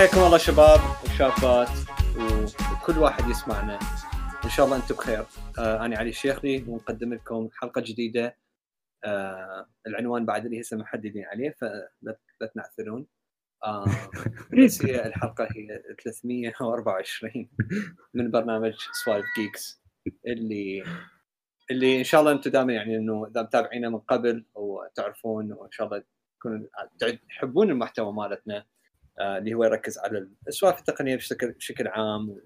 حياكم الله شباب وشابات وكل واحد يسمعنا. إن شاء الله أنتم بخير. آه أنا علي الشيخلي ونقدم لكم حلقة جديدة. آه العنوان بعد اللي هسه محددين عليه فلا تنعثرون. آه هي الحلقة هي 324 من برنامج سوالف جيكس اللي اللي إن شاء الله أنتم دائما يعني إنه إذا متابعينا من قبل وتعرفون وإن شاء الله تكونوا تحبون المحتوى مالتنا اللي هو يركز على السوالف التقنية بشكل بشكل عام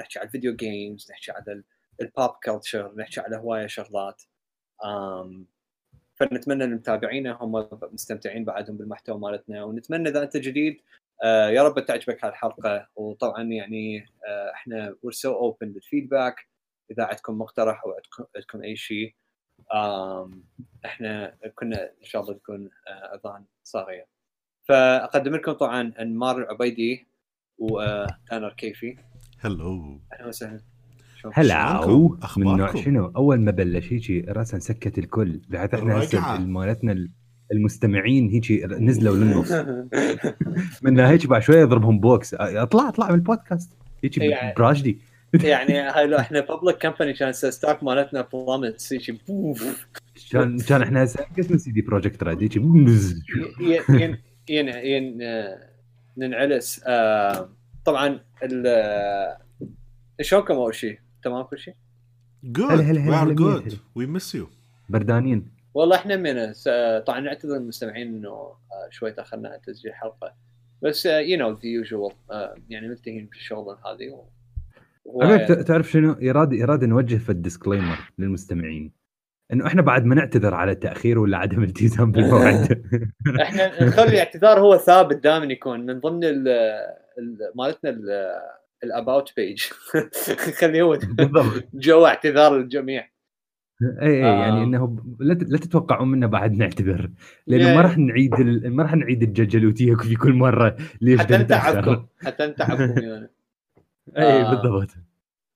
نحكي على ال video games نحكي على ال pop culture نحكي على هواية شغلات. فنتمنى إن متابعينا هم مستمتعين بعدهم بالمحتوى مالتنا ونتمنى إذا أنت جديد آه يا رب تعجبك هالحلقة. وطبعا يعني آه إحنا we're so open لل feedback إذا عندكم مقترح أو عندكم أي شيء إحنا كنا إن شاء الله تكون أذان صاغيه فأقدم لكم طبعا أنمار العبيدي ودانر كيفي. هلو. أهلا وسهلا. هلا. من نوع شنو؟ أول ما بلش هيجي راسا سكت الكل. بحيث إحنا هسه مالتنا المستمعين هيجي نزلوا للنص من هيك بعد شوية يضربهم بوكس. اطلع اطلع من البودكاست. هيجي يعني براجدي. يعني هاي لو إحنا public company كان stock مالتنا plummet بوف. كان كان إحنا هسه قسم سي دي بروجكت ريد هيك ين ين ننعلس طبعا شلونكم اول شيء؟ تمام كل شيء؟ good we are good we miss you بردانين. والله إحنا من طبعا نعتذر للمستمعين إنه شوي تأخرنا عن تسجيل حلقة. بس you know the usual يعني ملتهين في الشغل هذه و... و... تعرف شنو؟ يراد يراد نوجه في ال disclaimer للمستمعين. إنه إحنا بعد ما نعتذر على التأخير ولا عدم الالتزام بالموعد. إحنا نخلي الاعتذار هو ثابت دائما يكون من ضمن ال مالتنا ال about page خليه هو جو اعتذار للجميع. اي اي آه. يعني إنه لا تتوقعوا منا بعد نعتذر لأنه ما راح نعيد ال... ما راح نعيد الجلجلوتيه في كل مرة. ليش حتى نتعبكم. حتى نتعبكم يعني. اي بالضبط.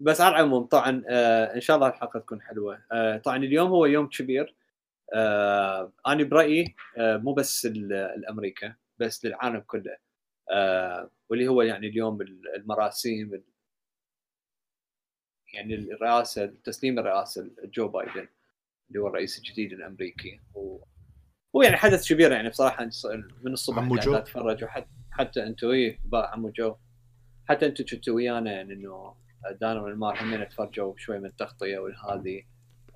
بس على العموم طبعا آه إن شاء الله الحلقة تكون حلوة. آه طبعا اليوم هو يوم كبير. آه أنا برأيي مو بس الأمريكا بس للعالم كله. واللي هو يعني اليوم المراسيم يعني الرئاسة تسليم الرئاسة جو بايدن اللي هو الرئيس الجديد الأمريكي. هو يعني حدث كبير يعني بصراحة من الصبح عمو جو؟ أتفرج وحتى حتى أنتم إيه عمو جو. حتى أنتم كنتوا ويانا يعني إنه دانر وأنمار همين تفرجوا شوي من التغطية والهذه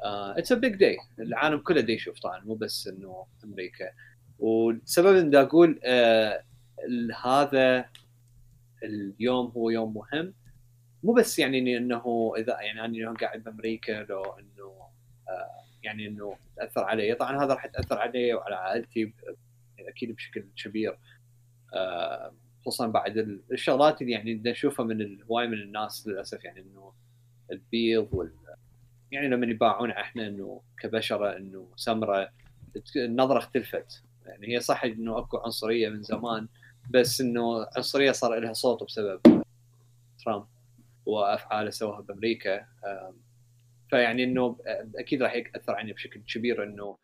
it's a big day العالم كله دا يشوف طبعا مو بس إنه أمريكا. والسبب ان دا أقول uh, هذا اليوم هو يوم مهم. مو بس يعني إنه اذا يعني أنا قاعد بأمريكا لو إنه آه يعني إنه تأثر علي. طبعا هذا راح يتأثر علي وعلى عائلتي أكيد بشكل كبير. آه خصوصا بعد الشغلات اللي يعني نشوفها من هواي من الناس للأسف يعني إنه البيض وال يعني لما يباعونا إحنا إنه كبشرة إنه سمرة النظرة اختلفت. يعني هي صح إنه أكو عنصرية من زمان بس إنه عنصرية صار لها صوت بسبب ترامب وأفعاله سواها بأمريكا. فيعني إنه أكيد راح يأثر عليه بشكل كبير إنه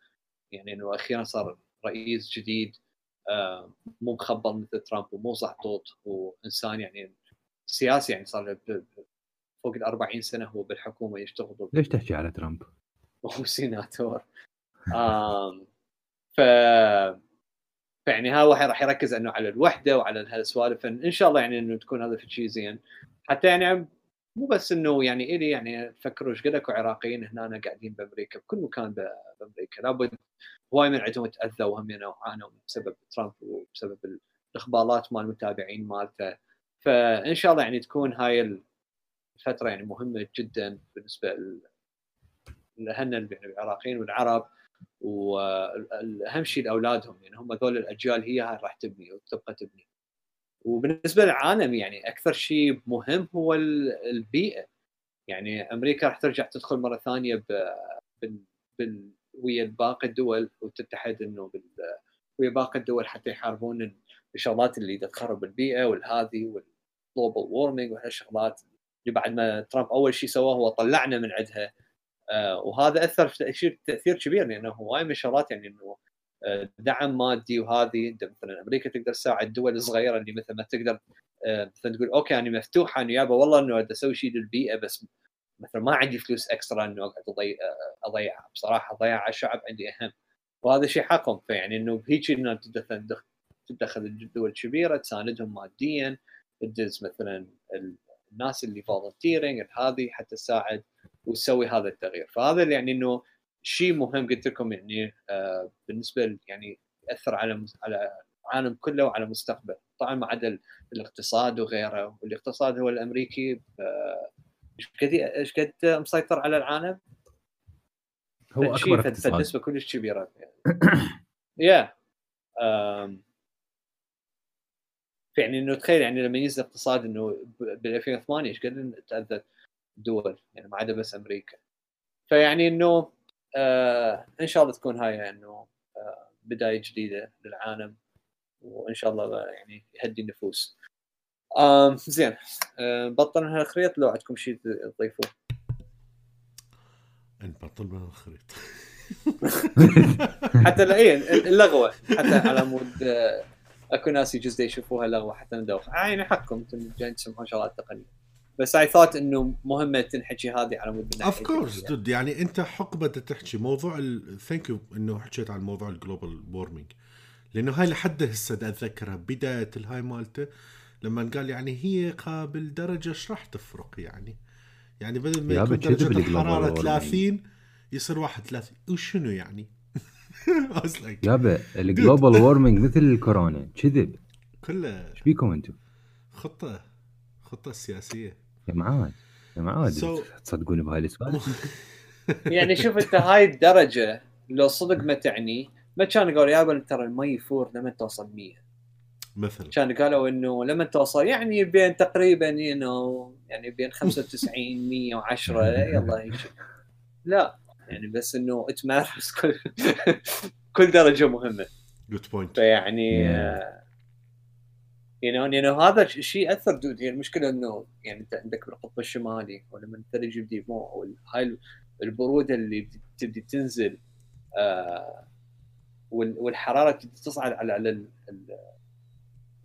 يعني إنه أخيرا صار رئيس جديد مو مخبل مثل ترامب ومو زعطوط وإنسان يعني سياسي يعني صار له فوق ال 40 سنة هو بالحكومة يشتغل ليش تحكي على ترامب؟ وهو سيناتور ف فيعني ها واحد راح يركز إنه على الوحدة وعلى هالسوالف ان شاء الله يعني إنه تكون هذا شيء زين حتى يعني مو بس إنه يعني إلي يعني فكروا إيش قد اكو عراقيين هنا قاعدين بأمريكا بكل مكان بأمريكا. لابد هواي من عندهم تاذوا وهم وعانوا بسبب ترامب وبسبب الاخبارات مال المتابعين مالته. فإن شاء الله يعني تكون هاي الفترة يعني مهمة جدا بالنسبة لاهلنا يعني العراقيين والعرب واهم شيء لأولادهم. يعني هم ذول الأجيال هي راح تبني وتبقى تبني. وبالنسبة للعالم يعني أكثر شيء مهم هو البيئة. يعني أمريكا راح ترجع تدخل مرة ثانية بال, بال... ويا باقي الدول وتتحد إنه بال... ويا باقي الدول حتى يحاربون الشغلات اللي تخرب البيئة والهذه وال global warming وهالشغلات اللي بعد ما ترامب أول شيء سواه هو طلعنا من عندها. آه وهذا أثر في تاثير تأثير كبير لأنه هواي من الشغلات يعني إنه دعم مادي وهذه أنت مثلا أمريكا تقدر تساعد الدول الصغيرة اللي مثلا ما تقدر آه، مثلا تقول okay أنا مفتوحه انه يابا والله إنه أسوي شيء للبيئة بس مثلا ما عندي فلوس extra إنه أقعد أضيع أضيعها. بصراحة على الشعب عندي أهم. وهذا شيء حقهم فيعني إنه بهيك إنه تدخل الدول الكبيرة تساندهم ماديا تدز مثلا الناس اللي volunteering هذه حتى تساعد وتسوي هذا التغيير. فهذا يعني إنه شيء مهم قلت لكم يعني آه بالنسبة يعني يأثر على على العالم كله وعلى المستقبل طبعا ما عدا الاقتصاد وغيره والاقتصاد هو الأمريكي إيش قد إيش قد مسيطر على العالم؟ هو أكبر اقتصاد. نسبه كلش كبيره يعني. يا يعني إنه تخيل يعني لما ينزل الاقتصاد إنه بال 2008 إيش قد تاذت الدول؟ يعني ما عدا بس أمريكا. فيعني إنه آه إن شاء الله تكون هاي إنه آه بداية جديدة للعالم وإن شاء الله يعني يهدي النفوس. آم زين آه بطل من هالخريط لو عندكم شيء تضيفوه نبطل من الخريط حتى لا إيه اللغوة. حتى على مود آه، أكو ناس يجوز يشوفوها لغوة حتى ندوخ آه، يعني حقكم أنتم جايين تسمعون شغلات تقنيه بس اي ثوت إنه مهمه تنحكي هذه على مود of course dude يعني أنت حقبة تحكي موضوع thank you إنه حكيت عن موضوع ال global warming لأنه هاي لحد هسه أتذكرها بداية الهاي مالته لما قال يعني هي قابل درجة إيش راح تفرق يعني. يعني بدل ما يكون درجه الحراره 30 يصير 31 وشنو يعني؟ يابا الجلوبال warming مثل الكورونا. كذب. كله إيش بيكم أنتم؟ خطة خطة سياسية. يا معاد يا معاد so... تصدقون بهاي السوالف يعني شوف انت هاي الدرجة لو صدق ما تعني ما كان قالوا يابا ترى المي يفور لما توصل 100 مثلا. كان قالوا إنه لما توصل يعني بين تقريبا انه يعني بين 95 110 يلا لا يعني بس إنه تمارس كل كل درجة مهمة. good point فيعني يعني يعني هذا الشيء اثر dude هي المشكلة إنه يعني أنت عندك بالقطب الشمالي ولما الثلج يبدي يمو هاي البرودة اللي تبدي تنزل آه والحرارة تبدي تصعد على على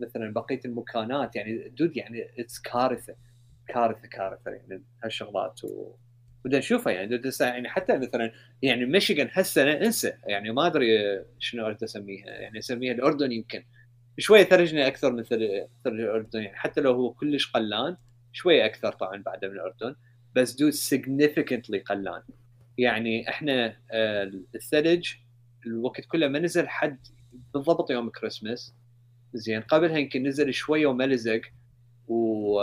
مثلا بقية المكانات. يعني dude يعني it's كارثة كارثة كارثة يعني هالشغلات. و بدنا نشوفها يعني يعني حتى مثلا يعني ميشيغان هسه انسى. يعني ما أدري شنو أسميها. يعني أسميها الأردن يمكن. شوية ثلجنا أكثر من ثلج الاردن يعني حتى لو هو كلش قلان شوية أكثر طبعا بعد من الأردن بس dude significantly قلان. يعني إحنا آه، الثلج الوقت كله ما نزل حد بالضبط يوم كريسماس زين قبلها يمكن نزل شوية وما لزق. و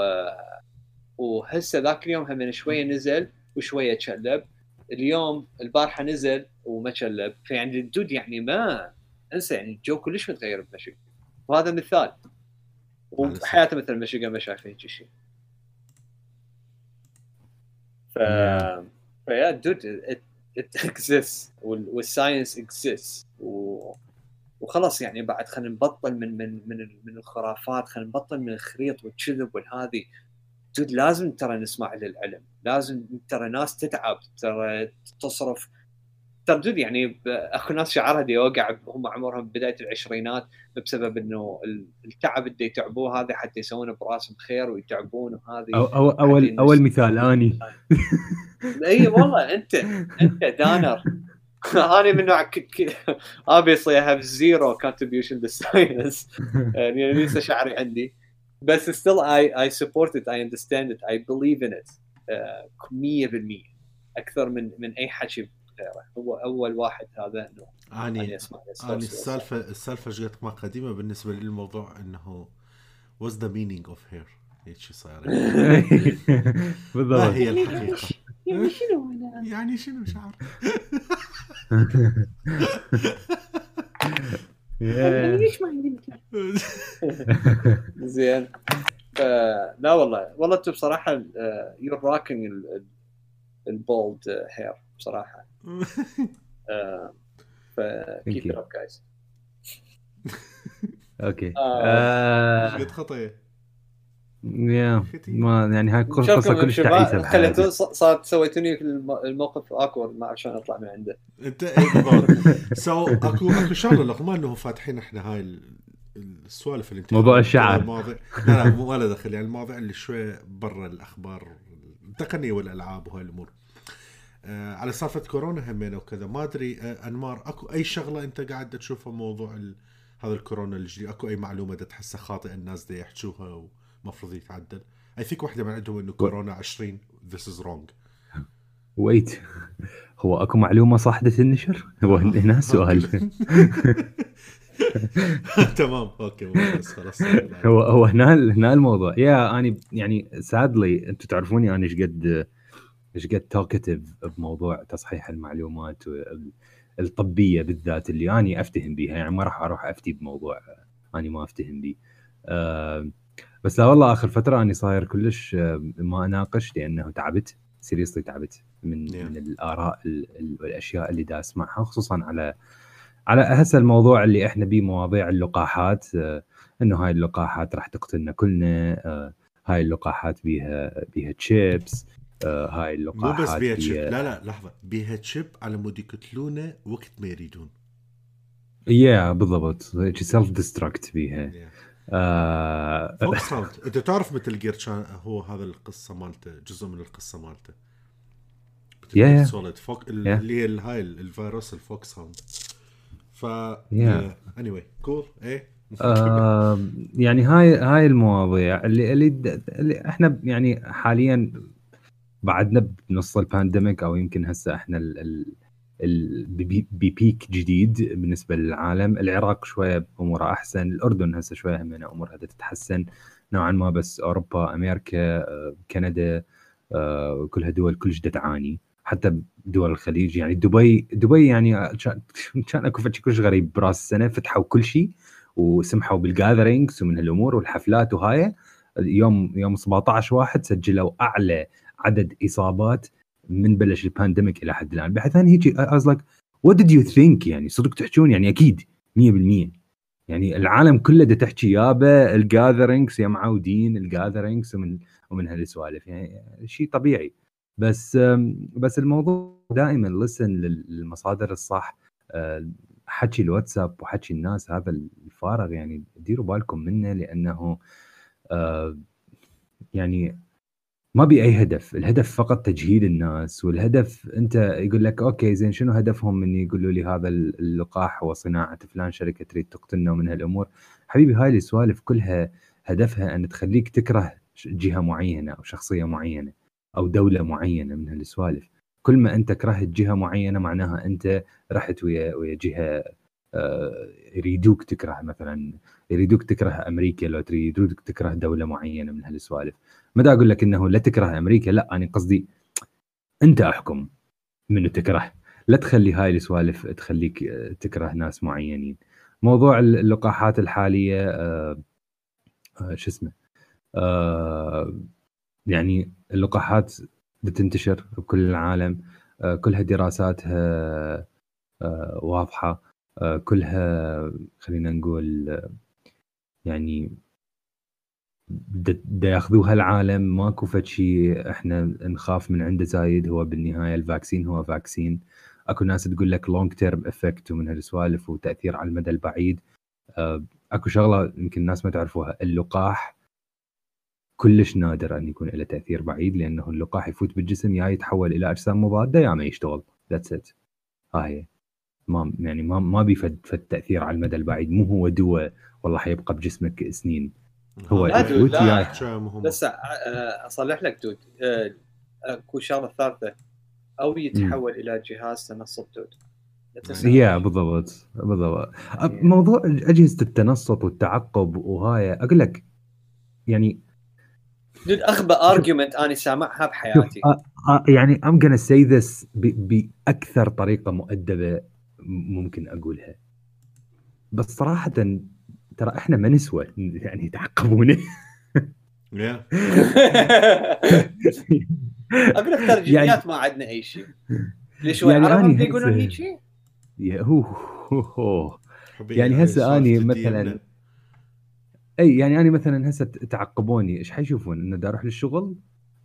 وهسه ذاك اليوم هم شوية نزل وشويه چلب اليوم البارحة نزل وما چلب. فيعني ال dude يعني ما أنسى يعني الجو كلش متغير بمشيغان وهذا مثال. وحياته مثل مشيغان ما شايف هيك شيء ف فيا dude it exist وال science exist. وخلاص يعني بعد خلينا نبطل من من من من الخرافات خلينا نبطل من الخريط والكذب والهذه دود لازم ترى نسمع للعلم. لازم ترى ناس تتعب ترى تصرف ترى جد يعني اخو ناس شعرها دي يوقع هم عمرهم بداية العشرينات بسبب انه التعب اللي يتعبوه هذا حتى يسوونه براسهم خير ويتعبون وهذه أو أو اول أول مثال آني. إي والله انت أنت دانر. أنا من نوع obviously I have zero contribution to science. يعني لسه شعري عندي. بس still I I support it. I understand it. I believe in it. 100% أكثر من من أي حكي غيره هو أول واحد هذا إنه اني اسمع اني السالفه السالفة إيش ما قديمة بالنسبة لي الموضوع إنه what's the meaning of hair هيك صاير. بالضبط. هي الحقيقة. يعني شنو يعني شنو؟ شعر ليش ما عندي زين. لا والله. والله أنتم بصراحة you're rocking ال bald hair بصراحة. ف keep it up guys okay. قد خطيه يا ما يعني هاي قصة كلش تعيسه خليتوا صارت سويتوني في الموقف awkward ما عشان أطلع من عنده. انت اي بالضبط. so اكو أكو شغلة رغم انه فاتحين إحنا هاي السوالف اللي أنت موضوع الشعر المواضيع لا لا مو ولا دخل. يعني المواضيع اللي شوي برا الأخبار التقنيه والألعاب وهاي الأمور. آه على سالفة كورونا همينه وكذا ما أدري آه أنمار أكو أي شغلة أنت قاعد تشوفها موضوع ال... هذا الكورونا الجديد أكو أي معلومة دا تحسها خاطئة الناس دا يحكوها ومفروض يتعدل؟ I think واحدة من عندهم إنه كورونا 20 this is wrong wait هو أكو معلومة صاحده النشر؟ هو هنا سؤال. تمام. okay خلاص هو هو هنا هنا الموضوع. yeah اني يعني sadly أنتم تعرفوني أنا إيش قد إيش قد talkative بموضوع تصحيح المعلومات الطبيه بالذات اللي أني أفتهم بيها يعني ما راح أروح أفتي بموضوع أني ما أفتهم به أه بس لا والله آخر فترة أني صاير كلش ما أناقش لأنه تعبت سيريسلي تعبت من yeah. من الآراء والأشياء اللي دا أسمعها خصوصا على على هسه الموضوع اللي إحنا بيه مواضيع اللقاحات آه، إنه هاي اللقاحات راح تقتلنا كلنا آه، هاي اللقاحات بيها بيها تشيبس آه، هاي اللقاحات مو بس بيها chip لا لا لحظة. بيها chip على مود يقتلونا وقت ما يريدون. yeah yeah, بالضبط. self-destruct بيها. آه Fox Hound أنت تعرف Metal Gear هو هذا القصة مالته جزء من القصة مالته. yeah Solid فوك اللي هي هاي الفيروس ال Foxhound ف anyway cool إيه؟ آه يعني هاي هاي المواضيع اللي اللي, اللي إحنا يعني حاليا بعدنا بنص ال pandemic أو يمكن هسه إحنا ال ال ب peak جديد بالنسبة للعالم. العراق شوية امورها أحسن الأردن هسه شوية هم أمورها تتحسن. نوعا ما بس أوروبا أمريكا آه، كندا آه، كلها دول كلش تعاني. حتى دول الخليج يعني دبي دبي يعني كان أكو شيء كلش غريب براس السنة فتحوا كل شيء وسمحوا بال gatherings ومن هالأمور والحفلات وهاي. يوم يوم 17 واحد سجلوا أعلى عدد إصابات من بلش ال pandemic إلى حد الآن. بحيث أنا هيك I like what did you think يعني؟ صدق تحجون يعني؟ أكيد 100% يعني العالم كله دا تحكي يابا ال gatherings يا معودين ال gatherings ومن ومن هالسوالف. يعني شيء طبيعي. بس بس الموضوع دائما لسن للمصادر الصح. آه، حكي الواتساب وحكي الناس هذا الفارغ يعني ديروا بالكم منه لأنه آه، يعني ما بي أي هدف. الهدف فقط تجهيل الناس والهدف أنت يقول لك okay زين شنو هدفهم من يقولوا لي هذا اللقاح هو صناعة فلان شركة تريد تقتلنا ومن هالأمور؟ حبيبي هاي السوالف كلها هدفها أن تخليك تكره جهة معينة أو شخصية معينة أو دولة معينة من هالسوالف. كل ما أنت كرهت جهة معينة معناها أنت رحت ويا ويا جهة آه، يريدوك تكره مثلا يريدوك تكره أمريكا لو يريدوك تكره دولة معينة من هالسوالف. ما أقول لك إنه لا تكره أمريكا لا أنا قصدي أنت أحكم منو تكره. لا تخلي هاي السوالف تخليك آه، تكره ناس معينين. موضوع اللقاحات الحالية آه آه شو اسمه آه يعني اللقاحات بتنتشر بكل العالم آه كلها دراساتها آه واضحة كلها خلينا نقول يعني دا ياخذوها العالم ماكو فد شيء إحنا نخاف من عنده زايد. هو بالنهاية ال vaccine هو vaccine. أكو ناس تقول لك long term effect ومن هالسوالف وتأثير على المدى البعيد. آه، أكو شغلة يمكن الناس ما تعرفوها. اللقاح كلش نادر أن يكون له تأثير بعيد لأنه اللقاح يفوت بالجسم يا يتحول إلى أجسام مضادة يا ما يشتغل. that's it هاي ما يعني ما ما بيفد فد تأثير على المدى البعيد. مو هو دواء والله حيبقى بجسمك سنين. هو لا dude لا. بس أصلح لك dude. أكو شغلة ثالثة. أو يتحول م. إلى جهاز تنصت dude. yeah بالضبط. بالضبط. موضوع أجهزة التنصت والتعقب وهاي أقول لك يعني dude أغبى argument أنا سامعها بحياتي. يعني I'm gonna say this بأكثر طريقة مؤدبة ممكن أقولها. بس صراحة ترى إحنا ما نسوى يعني تعقبونا أقول لك ترجمات يعني... ما عندنا أي شيء. ليش يعني العرب يقولون هيك شيء؟ yeah هو يعني هسه اني مثلا أي يعني أنا مثلا هسه تعقبوني إيش حيشوفون؟ إنه دا أروح للشغل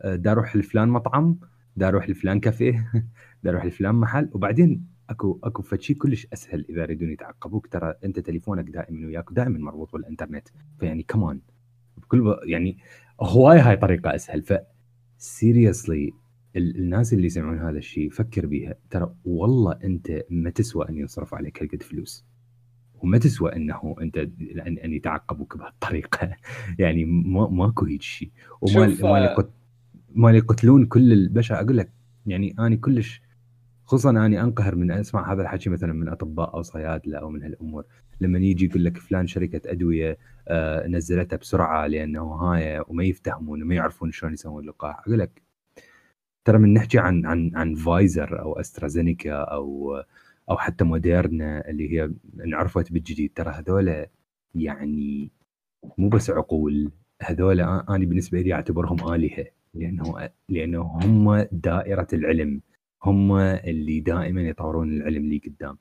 دا أروح لفلان مطعم دا أروح لفلان كافيه دا أروح لفلان محل وبعدين أكو أكو فشي كلش أسهل إذا يريدون يتعقبوك. ترى أنت تليفونك دائما وياك دائما مربوط بالإنترنت. فيعني كمان بكل يعني هواي هاي طريقة أسهل. ف سيريسلي الناس اللي يسمعون هذا الشيء فكر بيها. ترى والله أنت ما تسوى أن ينصرف عليك هالقد فلوس. وما تسوى أنه أنت ان, أن يتعقبوك بهالطريقة. يعني ما ماكو هيك شيء وما ما يقتلون كل البشر. أقول لك يعني اني كلش خصوصا أني أنقهر من أسمع هذا الحكي مثلا من أطباء أو صيادلة أو من هالأمور. لما يجي يقول لك فلان شركة أدوية آه نزلتها بسرعة لأنه هاي وما يفتهمون وما يعرفون شلون يسوون اللقاح أقول لك ترى من نحكي عن عن عن فايزر أو أسترازينيكا أو أو حتى موديرنا اللي هي انعرفت بالجديد. ترى هذول يعني مو بس عقول هذول أنا بالنسبة لي أعتبرهم آلهة لأنه لأنه هم دائرة العلم. هم اللي دائما يطورون العلم لي قدام.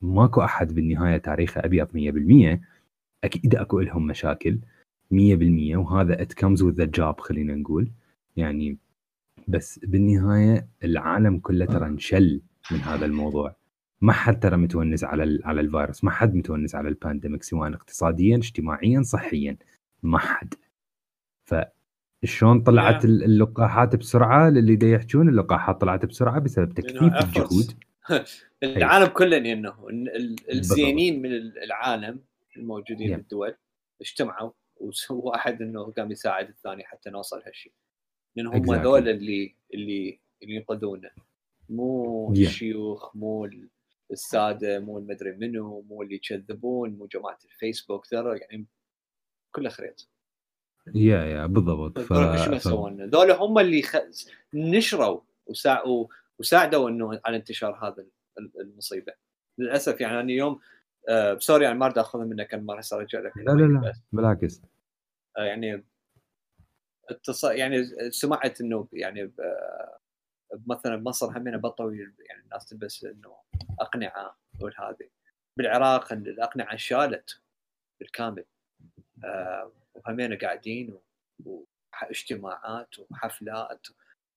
ماكو أحد بالنهاية تاريخه ابيض 100% أكيد أكو لهم مشاكل 100% وهذا ات كمز وذ جوب خلينا نقول. يعني بس بالنهاية العالم كله ترى انشل من هذا الموضوع. ما حد ترى متونس على على الفيروس. ما حد متونس على البانديميك سواء اقتصاديا اجتماعيا صحيا. ما حد. شلون طلعت اللقاحات بسرعة؟ للي دا يحجون اللقاحات طلعت بسرعة بسبب تكثيف الجهود. العالم كله إنه الزينين من العالم الموجودين yeah. بالدول اجتمعوا وسووا واحد إنه قام يساعد الثاني حتى نوصل هالشيء لأن هم exactly. ذول اللي اللي اللي ينقذونا مو yeah. الشيوخ مو السادة مو المدري منو مو اللي يكذبون مو جماعة الفيسبوك. ترى يعني كله خريط يا يا بالضبط. ف... شنو يسوون؟ ذول هم اللي خ... نشروا وسا... وساعدوا إنه على انتشار هذا المصيبة. للأسف يعني أنا اليوم آه sorry يعني ما أريد اخذ منك ما راح ارجع لك. لا لا لا بالعكس. آه يعني اتص... يعني سمعت إنه يعني مثلا بمصر همين بطلوا يعني الناس تلبس إنه أقنعة والهذه بالعراق الأقنعة شالت بالكامل. آه وهمين قاعدين واجتماعات وحفلات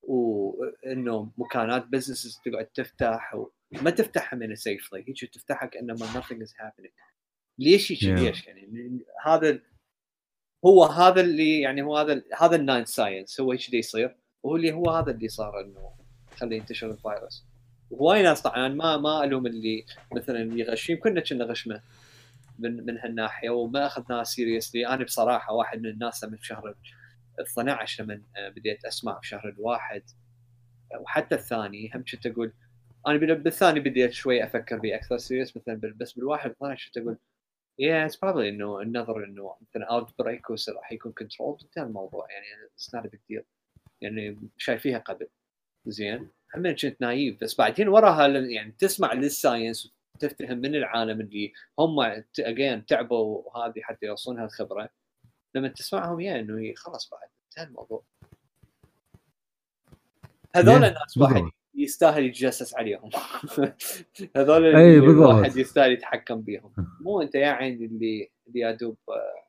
وإنه مكانات business تقعد تفتح وما تفتحها مو safely هيك تفتحها كانما nothing is happening. ليش هيك؟ Yeah. ليش يعني؟ هذا هو هذا اللي يعني هو هذا هذا ال non science هو إيش اللي يصير. وهو اللي هو هذا اللي صار إنه خليه ينتشر الفيروس. وهواي ناس طبعا ما ما ألوم اللي مثلا يغشين. كنا كنا غشمه. من من هالناحية وما أخذناها seriously أنا بصراحة واحد من الناس من شهر 12 لما بديت أسمع بشهر الواحد. وحتى الثاني هم كنت أقول أنا بالثاني بديت شوي أفكر به أكثر serious مثلا بس بالواحد 12 كنت أقول yeah it's probably إنه النظر إنه مثلا outbreak راح يكون control انتهى الموضوع يعني it's not big يعني شايفيها قبل. زين. هم كنت نايف بس بعدين وراها يعني تسمع لل science تفتهم من العالم اللي هم اجين تعبوا هذه حتى يوصلون هالخبرة. لما تسمعهم yeah إنه خلاص بعد انتهى الموضوع. هذول الناس واحد يستاهل يتجسس عليهم. هذول اللي الواحد يستاهل يتحكم بهم مو انت يا عيني اللي اللي يا دوب آه،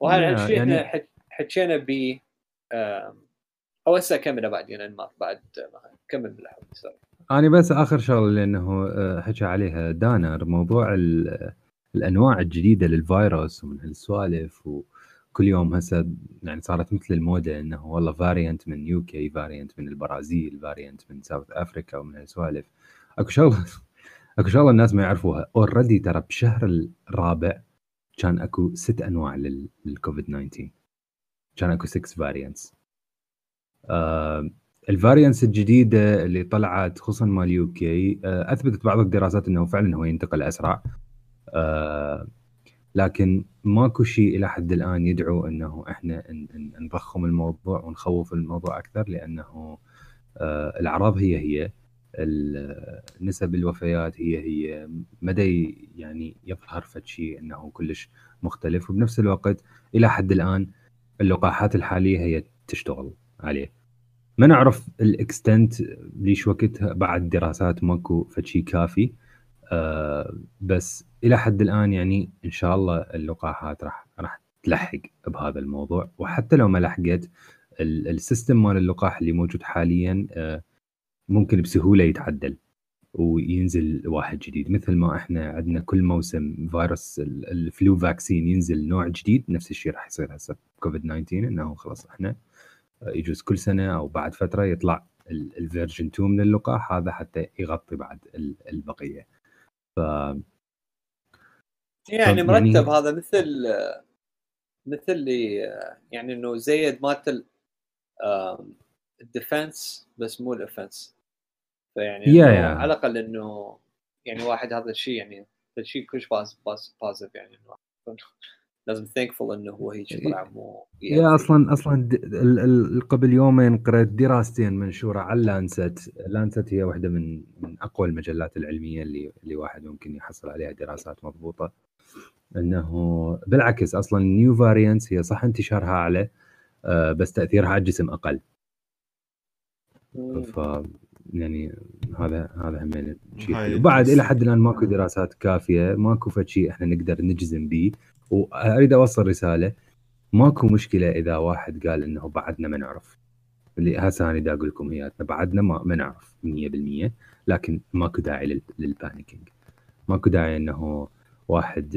وهذا الشيء يعني... حكينا ب أو هسه اكمله بعدين بعد كمل بالحديث أنا بس آخر شغلة لأنه آه، حكى عليها دانر موضوع الأنواع الجديدة للفيروس ومن هالسوالف وكل يوم هسه يعني صارت مثل الموضه إنه والله variant من UK variant من البرازيل variant من South Africa ومن هالسوالف. أكو شغلة أكو شغلة الناس ما يعرفوها. already ترى بشهر الرابع كان أكو ست أنواع للكوفيد 19 كان أكو 6 variants ال variants الجديدة اللي طلعت خصوصا مال UK آه، أثبتت بعض الدراسات إنه فعلا هو ينتقل أسرع. آه، لكن ماكو شيء إلى حد الآن يدعو إنه إحنا نضخم الموضوع ونخوف الموضوع أكثر لأنه آه، الأعراض هي هي نسب الوفيات هي هي مدى يعني يظهر فد شيء إنه كلش مختلف. وبنفس الوقت إلى حد الآن اللقاحات الحالية هي تشتغل عليه. ما نعرف الإكستنت ليش وقتها بعد دراسات ماكو فشي كافي آه بس إلى حد الآن يعني إن شاء الله اللقاحات راح راح تلحق بهذا الموضوع. وحتى لو ما لحقت ال system مال اللقاح اللي موجود حاليا آه ممكن بسهولة يتعدل وينزل واحد جديد. مثل ما إحنا عندنا كل موسم فيروس ال flu vaccine ينزل نوع جديد نفس الشيء راح يصير هسه كوفيد 19 إنه خلاص إحنا يجوز كل سنة أو بعد فترة يطلع ال version 2 من اللقاح هذا حتى يغطي بعد البقية ف يعني مرتب يعني... هذا مثل مثل اللي يعني إنه زيد مالت ال defense بس مو ال offense فيعني yeah, yeah. على الأقل إنه يعني واحد هذا الشيء يعني هذا الشيء كلش positive يعني لازم thankful إنه هو هيك طلع مو yeah أصلا أصلا قبل يومين قرأت دراستين منشورة على Lancet Lancet هي واحدة من من أقوى المجلات العلمية اللي اللي واحد ممكن يحصل عليها دراسات مضبوطة. إنه بالعكس أصلا ال new variants هي صح انتشارها أعلى آه، بس تأثيرها على الجسم أقل. ف يعني هذا هذا هم شيء وبعد إلى حد الآن ماكو دراسات كافية ماكو فد شيء إحنا نقدر نجزم به وأريد أوصل رسالة. ماكو مشكلة إذا واحد قال إنه بعدنا ما نعرف. اللي هسه أنا أقول لكم اياتنا بعدنا ما, ما نعرف 100% لكن ماكو داعي لل panicking ماكو داعي إنه واحد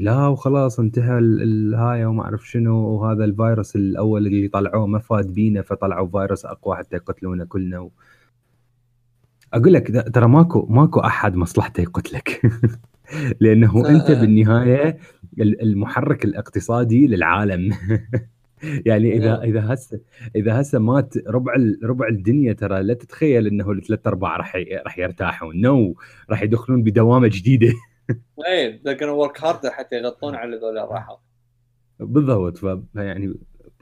لا وخلاص انتهى الهاي وما أعرف شنو وهذا الفيروس الأول اللي طلعوه ما فاد بينا فطلعوا فيروس أقوى حتى يقتلونا كلنا. و... أقول لك ترى ماكو ماكو أحد مصلحته يقتلك. لأنه أنت بالنهاية المحرك الاقتصادي للعالم. يعني إذا إذا هسه إذا هسه مات ربع ربع الدنيا ترى لا تتخيل إنه الثلاث أرباع راح راح يرتاحون. no no. راح يدخلون بدوامة جديدة. اي they're gonna work harder حتى يغطون على ذول راحوا بالضبط. فيعني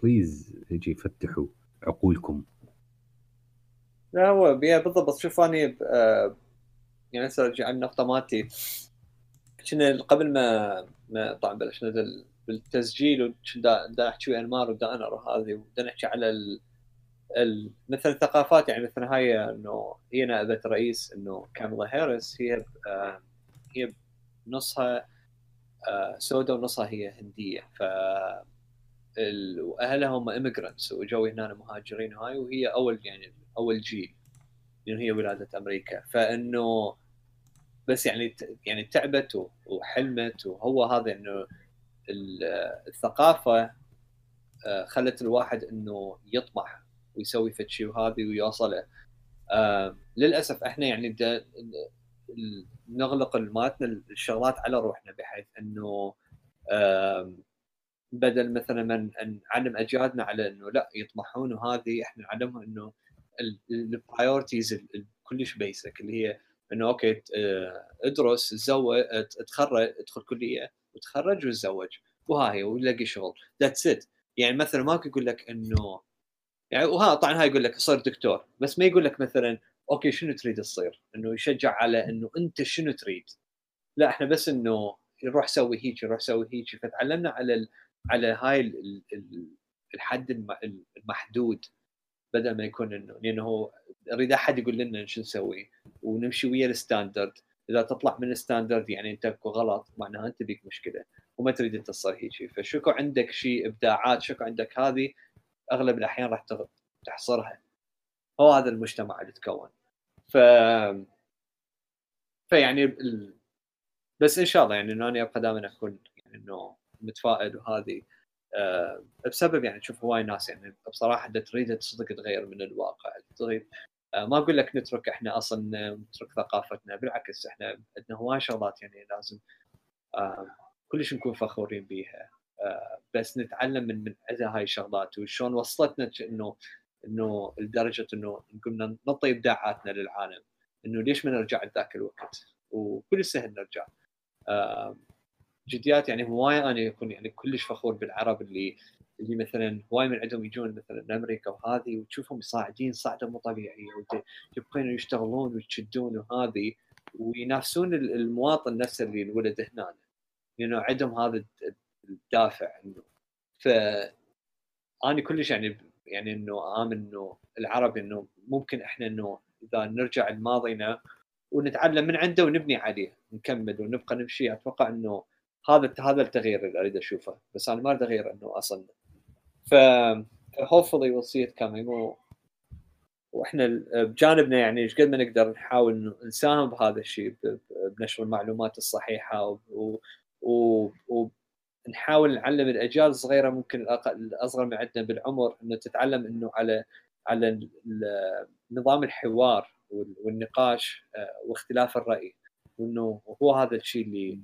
please يجي فتحوا عقولكم. لا هو بالضبط. شوف اني آه، يعني هسه ارجع النقطه مالتي كنا قبل ما ما طبعا بلشنا بالتسجيل ودا أحكي انمار ودانر وهذه ودا نحكي على ال... ال... مثل الثقافات يعني مثل هاي إنه هي نائبه رئيس إنه كاميلا هاريس هي آه هي نصها آه سوداء ونصها هي هندية. ف وأهلها هم immigrants وجو هنا مهاجرين وهاي وهي أول يعني أول جيل لأن هي ولادة أمريكا. فإنه بس يعني يعني تعبت وحلمت وهو هذا إنه الثقافة آه، خلت الواحد إنه يطمح ويسوي فد شيء وهذه ويوصله. للأسف إحنا يعني نغلق مالتنا الشغلات على روحنا بحيث إنه بدل مثلا من نعلم أجيادنا على إنه لأ يطمحون وهذه إحنا نعلمهم إنه ال priorities كلش basic اللي هي إنه okay آه، ادرس تزوج تخرج ادخل كلية وتخرج وتزوج وهاي ولاقي شغل that's it يعني مثلا ماكو يقول لك إنه يعني وها طبعا هاي يقول لك صير دكتور بس ما يقول لك مثلا okay شنو تريد تصير؟ إنه يشجع على إنه أنت شنو تريد؟ لا إحنا بس إنه روح سوي هيك روح سوي هيك فتعلمنا على ال على هاي الحد المحدود بدل ما يكون انه لأنه أريد أحد يقول لنا شو نسوي ونمشي ويا ال standard. إذا تطلع من ال standard يعني أنت غلط معناها أنت بيك مشكلة وما تريد أنت تصير هيك فشكو عندك شيء إبداعات شكو عندك هذه أغلب الأحيان راح تحصرها. هو هذا المجتمع اللي تكون. ف فيعني ال... بس إن شاء الله يعني إنه أنا ابقى دائما أكون يعني إنه متفائل وهذه. بسبب يعني تشوف هواي ناس يعني بصراحة تريد صدق تغير من الواقع. تريد أه ما أقول لك نترك إحنا أصلا نترك ثقافتنا بالعكس إحنا عندنا هواي شغلات يعني لازم أه كلش نكون فخورين بيها. بس نتعلم من من هاي الشغلات وشلون وصلتنا إنه إنه لدرجة إنه قلنا نعطي ابداعاتنا للعالم. إنه ليش ما نرجع لذاك الوقت؟ وكل سهل نرجع. آه جديات يعني هواي أنا اكون يعني كلش فخور بالعرب اللي اللي مثلا هواي من عندهم يجون مثلا أمريكا وهذه وتشوفهم صاعدين صعده مو طبيعية يبقون يشتغلون ويشدون وهذه وينافسون المواطن نفسه اللي انولد هنا. لأنه عندهم هذا الدافع إنه. ف أنا كلش يعني يعني إنه امن إنه العرب إنه ممكن إحنا إنه إذا نرجع لماضينا ونتعلم من عنده ونبني عليه نكمل ونبقى نمشي. أتوقع إنه هذا هذا التغيير اللي أريد أشوفه بس أنا ما أريد أغير إنه أصلا. ف hopefully we'll see it coming. و... وإحنا بجانبنا يعني إيش قد ما نقدر نحاول نساهم بهذا الشيء بنشر المعلومات الصحيحة ونحاول نعلم الأجيال الصغيرة ممكن الأصغر من عندنا بالعمر إنه تتعلم إنه على على نظام الحوار والنقاش آه، واختلاف الرأي. وإنه هو هذا الشيء اللي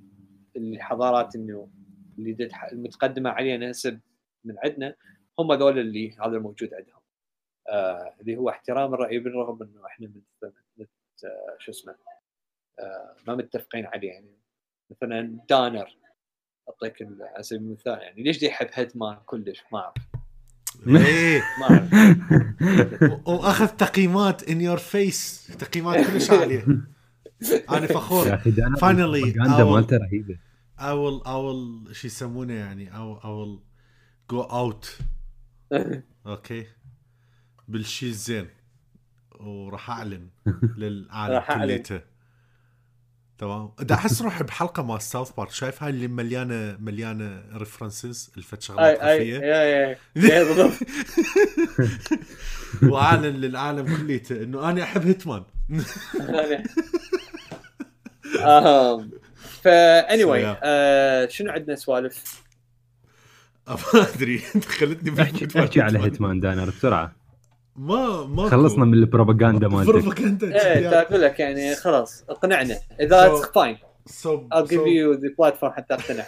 الحضارات إنه اللي المتقدمة علينا هسه من عندنا هم ذول اللي هذا الموجود عندهم. آه اللي هو احترام الرأي بالرغم إنه إحنا من آه شو اسمه آه ما متفقين عليه يعني. مثلا دانر أعطيك على سبيل المثال يعني. ليش دي يحب Hitman كلش؟ ما أعرف. إيه. وأخذ تقييمات in your face تقييمات كلش عالية. أنا فخور. finally مالته رهيبة. I will I will شو يسمونه يعني؟ I will, I will go out. okay بالشيء الزين. وراح أعلن للعالم كليته. تمام؟ دا أحس روحي بحلقة مال South Park شايف هاي اللي مليانه مليانة references الفت شغلات خفيه اي اي بالضبط. وأعلن للعالم كليته إنه أنا أحب هيتمان فا اني واي شنو عندنا سوالف؟ ما أدري. أنت خلتني احكي على Hitman دانر بسرعة. ما ما خلصنا من البروباغندا مالتك. البروباغندا. إيه أقول لك يعني خلاص اقنعنا. إذا fine so I'll give you the platform حتى اقتنع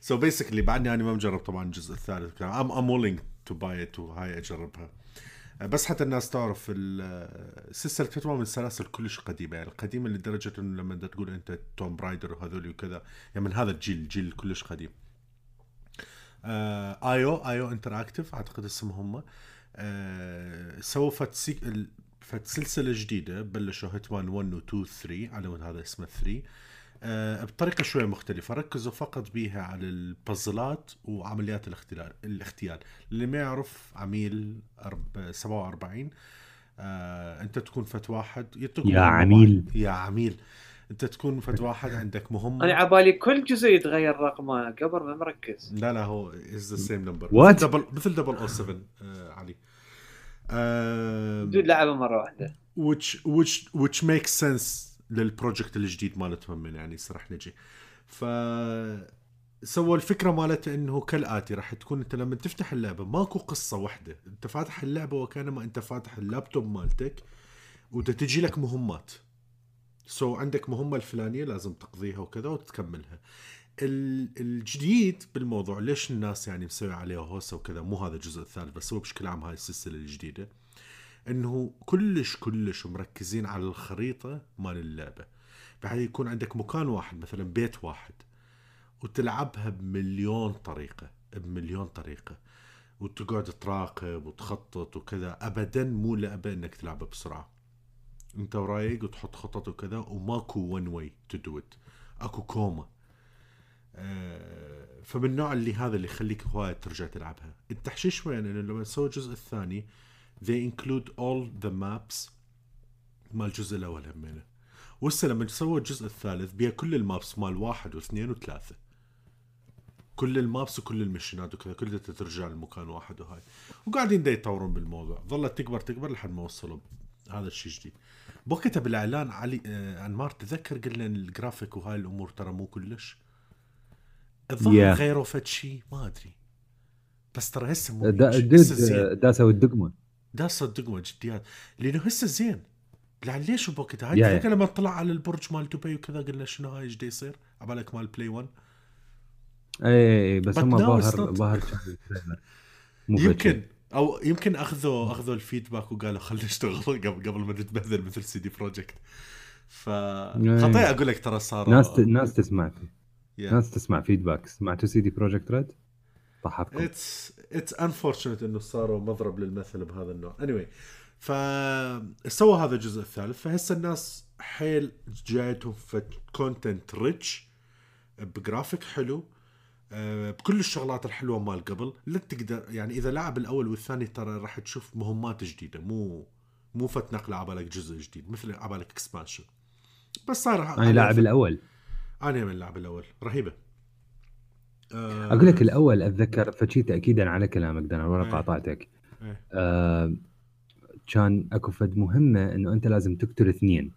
so basically بعدني أنا ما مجرب طبعا الجزء الثالث. I'm I'm willing to buy it وهاي أجربها. بس حتى الناس تعرف سلسلة Hitman من السلاسل كلش قديمة يعني القديمة لدرجة إنه لما تقول أنت Tomb Raider وهذول وكذا يعني من هذا الجيل الجيل كلش قديم. آه IO IO Interactive أعتقد اسمهم. آه سووا فت سلسلة جديدة بلشوا Hitman 1 و 2 و 3 على هذا اسمه 3 آه بطريقة شوية مختلفة. ركزوا فقط بيها على البازلات وعمليات الاختيار الاغتيال اللي ما يعرف عميل 47 آه انت تكون فت واحد. يا عميل. يا عميل. انت تكون فت واحد عندك مهمة. أنا عبالي كل جزء يتغير رقمه قبل ما مركز. لا لا هو is the same number مثل double مثل double O 7 آه علي. بدون لعبه مرة واحدة. which which which makes sense لل project الجديد مالتهم من يعني راح نجي. ف سووا الفكرة مالته إنه كالآتي راح تكون أنت لما تفتح اللعبة ماكو قصة واحدة. أنت فاتح اللعبة وكانما أنت فاتح اللابتوب مالتك وتجي لك مهمات. so so عندك مهمة الفلانية لازم تقضيها وكذا وتكملها. الجديد بالموضوع ليش الناس يعني مسوي عليه هوسة وكذا؟ مو هذا الجزء الثالث بس هو بشكل عام هاي السلسلة الجديدة. إنه كلش كلش مركزين على الخريطة مال اللعبة. بحيث يكون عندك مكان واحد مثلا بيت واحد وتلعبها بمليون طريقة بمليون طريقة. وتقعد تراقب وتخطط وكذا. ابدا مو لعبة إنك تلعبها بسرعة. أنت ورايق وتحط خطط وكذا وماكو one way to do it أكو كوما آه، فمن النوع اللي هذا اللي يخليك هواية ترجع تلعبها. التحشيش وين؟ إنه لما تسوي الجزء الثاني they include all the maps مال الجزء الأول همينة. وهسه لما تسوي الجزء الثالث بيها كل ال maps مال واحد واثنين وثلاثة. كل ال maps وكل المشينات وكذا كلها ترجع لمكان واحد وهاي. وقاعدين دا يطورون بالموضوع. ظلت تكبر تكبر لحد ما وصلوا هذا الشيء جديد. بوقتها بالإعلان علي آه أنمار تذكر قلنا الجرافيك وهاي الأمور ترى مو كلش. الظاهر yeah. غيروا فد شيء ما أدري. بس ترى هسه مو دا داسوا الدقمه داسوا الدقمه جديات لأنه هسه زين. لأن ليش بوقتها هاي yeah, yeah. لما طلع على البرج مال دبي وكذا قلنا شنو هاي إيش يصير؟ عبالك مال Play 1 اي اي بس هم ظاهر ظاهر يمكن. أو يمكن اخذوا أخذوا ال feedback وقالوا خلينا نشتغل قبل قبل ما نتبهذل مثل CD Projekt ف خطير أقول لك ترى صار ناس ناس تسمع yeah. ناس تسمع feedback سمعتوا CD Projekt Red؟ طحفكم it's it's unfortunate إنه صاروا مضرب للمثل بهذا النوع. any anyway, فسوى هذا الجزء الثالث فهسه الناس حيل جايتهم content rich بجرافيك حلو آه، بكل الشغلات الحلوة مال قبل. لا تقدر يعني إذا لعب الأول والثاني ترى راح تشوف مهمات جديدة مو مو فت نقله عبالك جزء جديد مثل عبالك expansion بس صار أنا لاعب الأول. أنا من اللعب الأول. رهيبة. أه أقول لك الأول أتذكر فشي تاكيدا على كلامك دانا ورا إيه. قاطعتك أه. كان أكو فد مهمة إنه أنت لازم تقتل اثنين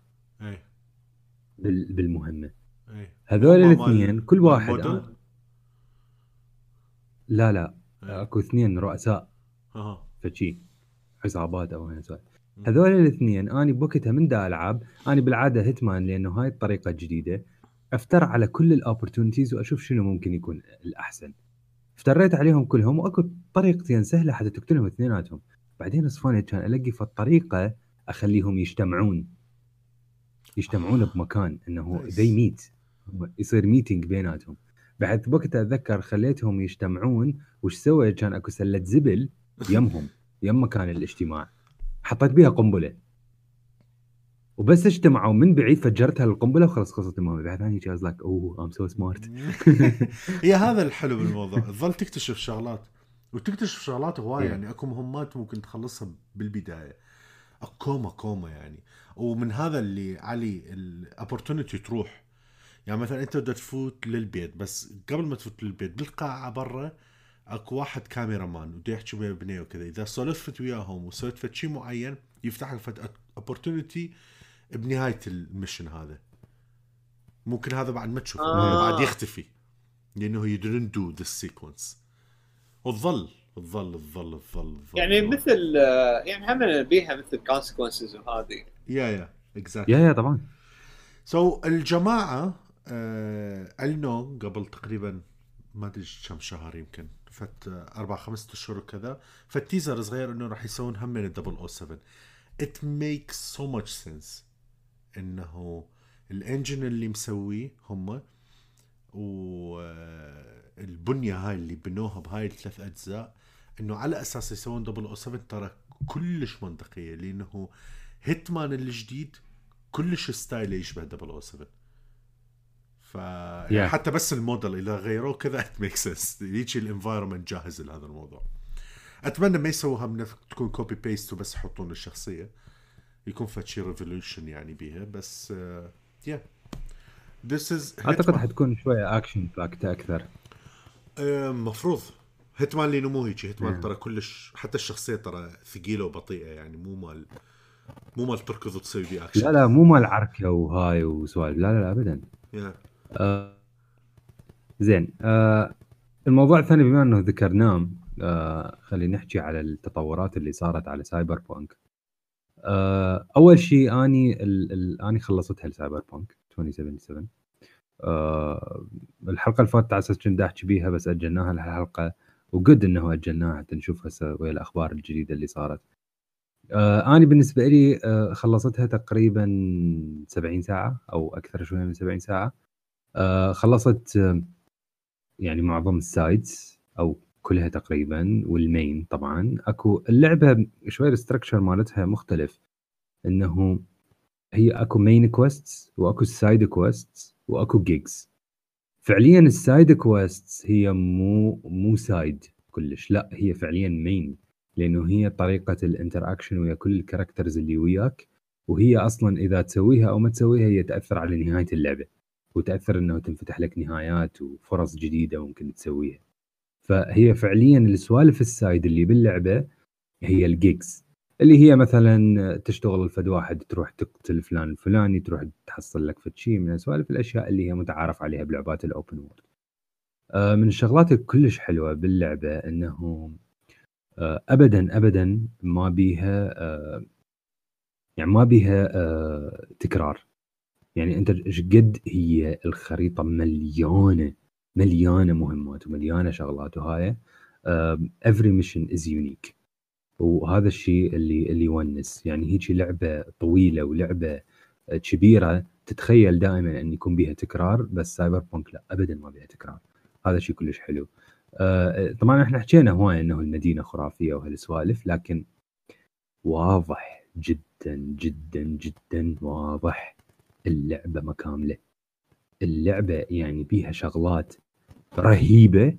بال... بالمهمة هذول الاثنين كل واحد؟ آه. لا لا إيه. أكو اثنين رؤساء فشي عصابات أو. هذول الاثنين أني بوقتها من دا العب أني بالعادة هيتمان لأنه هاي الطريقة الجديده أفتر على كل ال opportunities وأشوف شنو ممكن يكون الأحسن. افتريت عليهم كلهم وأكو طريقتين سهلة حتى تقتلهم اثنيناتهم. بعدين صفاني كان الاقي في الطريقة أخليهم يجتمعون. يجتمعون بمكان إنه. they meet يصير meeting بيناتهم. بعد بوقتها أتذكر خليتهم يجتمعون وش سوى؟ كان أكو سلة زبل يمهم. يم مكان الاجتماع. حطيت بيها قنبلة. وبس اجتمعوا من بعيد فجرتها القنبله وخلص خلصت المهمه بعد ثاني just like oh I'm so smart هي هذا الحلو بالموضوع. تظل تكتشف شغلات وتكتشف شغلات هواية إيه. يعني. أكو مهمات ممكن تخلصها بالبداية. كوما كوما يعني. ومن هذا اللي علي ال opportunity تروح. يعني مثلا أنت بدك تفوت للبيت بس قبل ما تفوت للبيت بالقاعة برا أكو واحد camera man وده يحكي ويا بنية وكذا. إذا سولفت وياهم وسويت فد شيء معين يفتح لك فد opportunity بنهاية ال mission هذا. ممكن هذا بعد ما تشوفه آه. بعد يختفي. لأنه you didn't do this sequence. وتظل تظل تظل تظل يعني مثل آه، يعني هم بيها مثل consequences وهذه. yeah yeah exactly yeah yeah طبعا. so الجماعة آه اعلنوا قبل تقريبا ما أدري كم شهر يمكن فت آه، أربع خمس أشهر وكذا فد teaser صغير إنه راح يسوون هم من ال double O 7 it makes so much sense. إنه ال engine اللي مسويه هم والبنيه هاي اللي بنوها بهاي الثلاث أجزاء إنه على أساس يسوون double O 7 ترى كلش منطقية لأنه Hitman الجديد كلش ستايله يشبه double O 7 ف يعني Yeah. حتى بس الموديل إذا غيروه كذا it makes sense يجي ال environment جاهز لهذا الموضوع. أتمنى ما يسووها من تكون copy paste وبس يحطون الشخصية. يكون فد شي revolution يعني بيها بس آه، yeah this is أعتقد حتكون شوية action packed أكثر. مفروض. هيتمان لأنو مو هيك هيتمان. ترى كلش حتى الشخصية ترى ثقيلة وبطيئة يعني مو مال مو مال تركض وتسوي بيه اكشن لا لا مو مال عركة وهاي وسوالف. لا لا لا ابدا. yeah. آه زين. آه الموضوع الثاني بما إنه ذكرناه آه خلينا نحكي على التطورات اللي صارت على سايبر بانك آه أول شيء أني ال ال أني خلصتها السايبر بانك 2077 آه الحلقة اللي فاتت على أساس كنت أحكي بيها بس أجلناها لهالحلقة وجد إنه أجلناها حتى نشوف هسه ويا الأخبار الجديدة اللي صارت. آه أنا بالنسبة لي آه خلصتها تقريبا 70 ساعة أو أكثر شوية من 70 ساعة. آه خلصت آه يعني معظم ال sides أو كلها تقريبا وال main طبعا. أكو اللعبة شوية ال structure مالتها مختلف. إنه هي أكو main quests وأكو side quests وأكو gigs فعليا ال side quests هي مو مو side كلش. لا هي فعليا main لأنه هي طريقة ال interaction ويا كل ال characters اللي وياك. وهي أصلا إذا تسويها أو ما تسويها هي تأثر على نهاية اللعبة. وتأثر إنه تنفتح لك نهايات وفرص جديدة ممكن تسويها. فهي فعليا السوالف ال side اللي باللعبة هي ال gigs اللي هي مثلا تشتغل الفد واحد تروح تقتل فلان الفلاني تروح تحصل لك فد شيء من سوالف الأشياء اللي هي متعارف عليها بلعبات ال open world. آه، من الشغلات الكلش حلوة باللعبة انه آه، ابدا ابدا ما بيها آه، يعني ما بيها تكرار. يعني أنت قد هي الخريطة مليانة مليانة مهمات ومليانة شغلات وهاي every mission is unique وهذا الشيء اللي اللي يونس. يعني هيك لعبة طويلة ولعبة آه، كبيرة تتخيل دائما إن يكون بها تكرار بس سايبر بانك لا ابدا ما بها تكرار. هذا شيء كلش حلو. آه، طبعا إحنا حكينا هواي إنه المدينة خرافية وهالسوالف لكن واضح جدا جدا جدا واضح اللعبة ما كامله اللعبة يعني بيها شغلات رهيبة.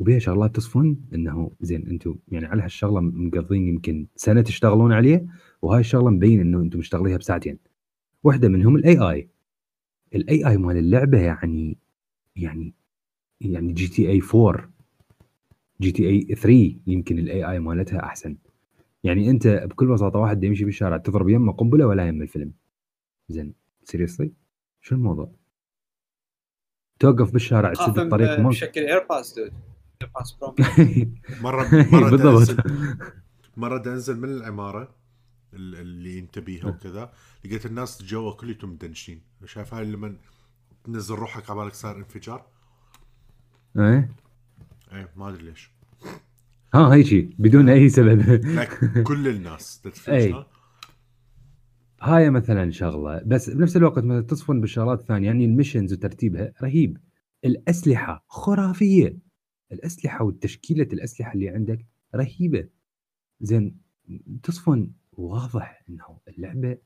وبيها شغلات تصفن. إنه زين أنتم يعني على هالشغلة مقضين يمكن سنة تشتغلون عليه وهاي الشغلة مبين إنه أنتم مشتغليها بساعتين. واحدة منهم ال AI ال AI مال اللعبة يعني يعني يعني جي تي اي 4 جي تي اي 3 يمكن ال AI مالتها أحسن. يعني أنت بكل بساطة واحد يمشي بالشارع تضرب يمه قنبلة ولا يم الفيلم. زين seriously شو الموضوع؟ توقف بالشارع تسد الطريق بشكل ايرباس dude ايرباس bro مره مرة بالضبط. مرة انزل من العمارة اللي انت بيها وكذا لقيت الناس جوا كلهم مدنشين. شايف هاي لما تنزل روحك على بالك صار انفجار؟ إيه؟ إيه ما أدري ليش. ها هي شيء بدون أي سبب. كل الناس اي هاي مثلا شغلة بس بنفس الوقت مثلا تصفن بالشغلات الثانية يعني المشنز وترتيبها رهيب. الأسلحة خرافية. الأسلحة وتشكيله الأسلحة اللي عندك رهيبة. زين تصفن واضح إنه اللعبة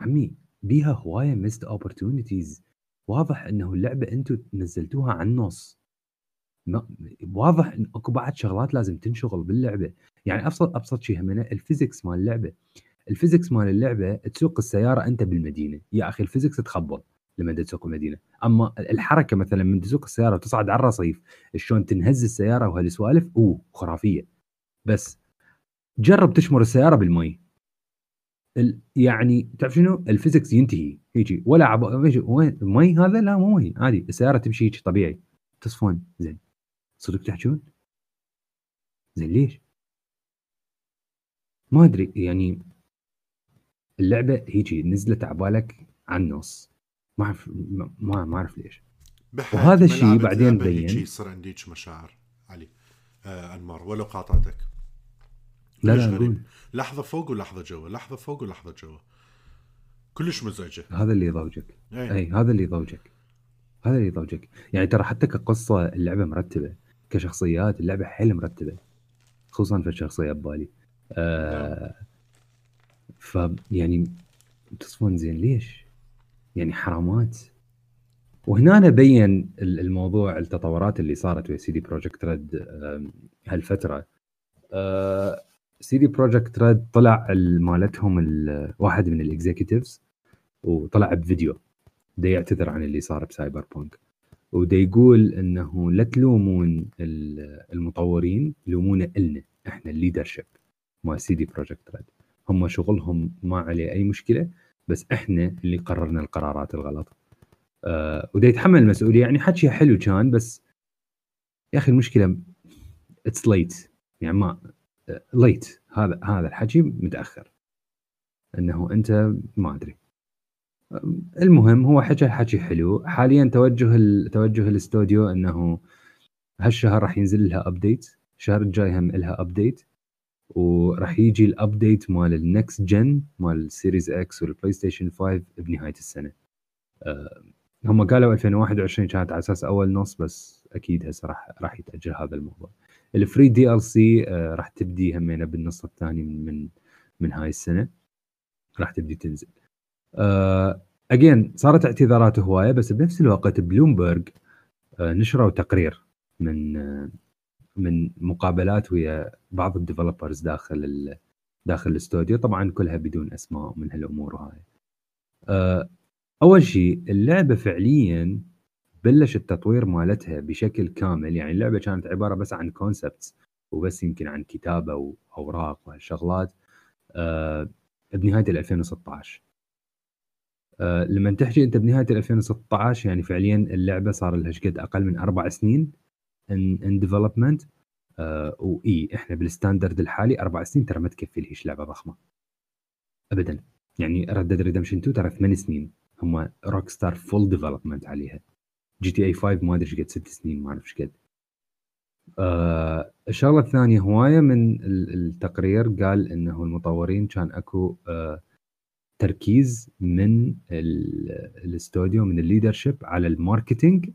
عمي بيها هواية missed opportunities واضح إنه اللعبة أنتم نزلتوها على النص ما واضح إن أكو بعد شغلات لازم تنشغل باللعبة. يعني أبسط أبسط شيء همنا ال physics مال اللعبة. ال physics مال اللعبة تسوق السيارة أنت بالمدينة. يا أخي ال physics تخبل لما تسوق المدينة. أما الحركة مثلا من تسوق السيارة وتصعد على الرصيف شلون تنهز السيارة وهالسوالف أوه خرافية. بس جرب تشمر السيارة بالمي. يعني تعرف شنو؟ ال physics ينتهي يجي ولا عب... وين؟ مي هذا؟ لا مو مي عادي. السيارة تمشي هيك طبيعي. تصفن زين. صدق تحجون زين ليش؟ ما أدري يعني اللعبة هيجي نزلت على بالك على النص. ما اعرف ما ما أعرف ليش. وهذا الشيء بعدين بين. يصير عندك مشاعر. علي آه أنمار ولو قاطعتك. لا لا غريب. لحظة فوق ولحظة جوا. لحظة فوق ولحظة جوا. كلش مزعجة. هذا اللي يضوجك اي, أي هذا اللي يضوجك هذا اللي يضوجك يعني ترى حتى كقصة اللعبة مرتبة. كشخصيات اللعبة حيل مرتبة. خصوصا في الشخصية ببالي. آه ف يعني تصفن زين ليش؟ يعني حرامات. وهنا بين الموضوع التطورات اللي صارت ويا سيدي بروجكت ريد هالفترة. آه سيدي بروجكت ريد طلع مالتهم واحد من ال executives وطلع بفيديو. دا يعتذر عن اللي صار بسايبر بونك ودا يقول إنه لا تلومون المطورين لومونا إلنا إحنا ال leadership مال سيدي بروجكت ريد. هم شغلهم ما عليه أي مشكلة بس إحنا اللي قررنا القرارات الغلط. آه ودا يتحمل المسؤولية. يعني حكي حلو كان بس يا أخي المشكلة it's late يعني ما late هذا هذا الحكي متأخر. إنه أنت ما أدري. المهم هو حكى حكي حلو. حاليا توجه ال... توجه الاستوديو إنه هالشهر راح ينزل لها update الشهر الجاي هم لها update وراح يجي ال update مال ال next gen مال السيريز إكس والبلاي ستيشن 5 بنهاية السنة. أه هم قالوا 2021 كانت على أساس أول نص بس أكيد هسه راح راح يتأجل هذا الموضوع. ال free DLC راح تبدي همينة بالنص الثاني من من من هاي السنة. راح تبدي تنزل. again uh, صارت اعتذارات هواية بس بنفس الوقت بلومبرج uh, نشروا تقرير من من مقابلات ويا بعض ال developers داخل ال داخل الاستوديو. طبعا كلها بدون أسماء من هالأمور هاي. uh, أول شيء اللعبة فعليا بلش التطوير مالتها بشكل كامل. يعني اللعبة كانت عبارة بس عن concepts وبس يمكن عن كتابة وأوراق وهالشغلات. آه بنهاية 2016 آه لما تحكي أنت بنهاية 2016 يعني فعليا اللعبة صار لها قد أقل من أربع سنين. in in development وي إحنا بال standard الحالي أربع سنين ترى ما تكفي لهيش لعبة ضخمة. ابدا. يعني Red Red Redemption 2 ترى ثمان سنين. هم Rockstar full development عليها. GTA 5 ما أدري إيش قد ست سنين ما أعرف إيش قد. آه الشغلة الثانية هواية من التقرير قال إنه المطورين كان أكو آه تركيز من الاستوديو من ال leadership على ال marketing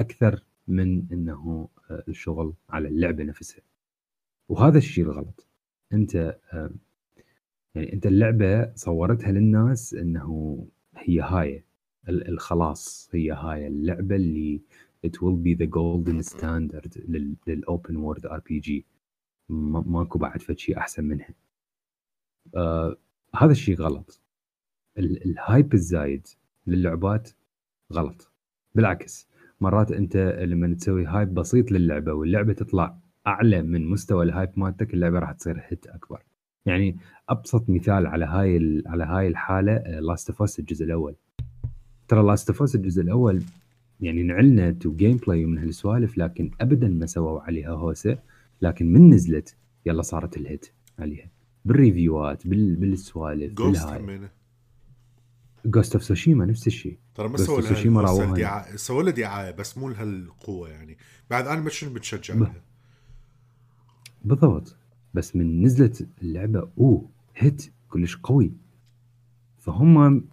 أكثر من إنه الشغل على اللعبة نفسها. وهذا الشيء الغلط. أنت يعني أنت اللعبة صورتها للناس إنه هي هاي الخلاص هي هاي اللعبة اللي it will be the golden standard لل open world RPG ماكو بعد شيء أحسن منها. آه هذا الشيء غلط. ال hype الزايد للعبات غلط. بالعكس مرات انت لما تسوي hype بسيط للعبة واللعبة تطلع أعلى من مستوى ال hype مالتك اللعبة راح تصير hit أكبر. يعني أبسط مثال على هاي على هاي الحالة Last of الجزء الأول. ترى Last of الجزء الأول يعني انعلنت و gameplay ومن هالسوالف لكن ابدا ما سووا عليها هوسة. لكن من نزلت يلا صارت ال hit عليها. بال review ات بال... بالسوالف بالهاي Ghost of Tsushima نفس الشيء. ترى ما سووا لها دعاية سووا لها دعاية بس مو لهالقوه يعني. بعد أنا مش بتشجع ب... بالضبط. بس من نزلت اللعبة أوه hit كلش قوي. فهم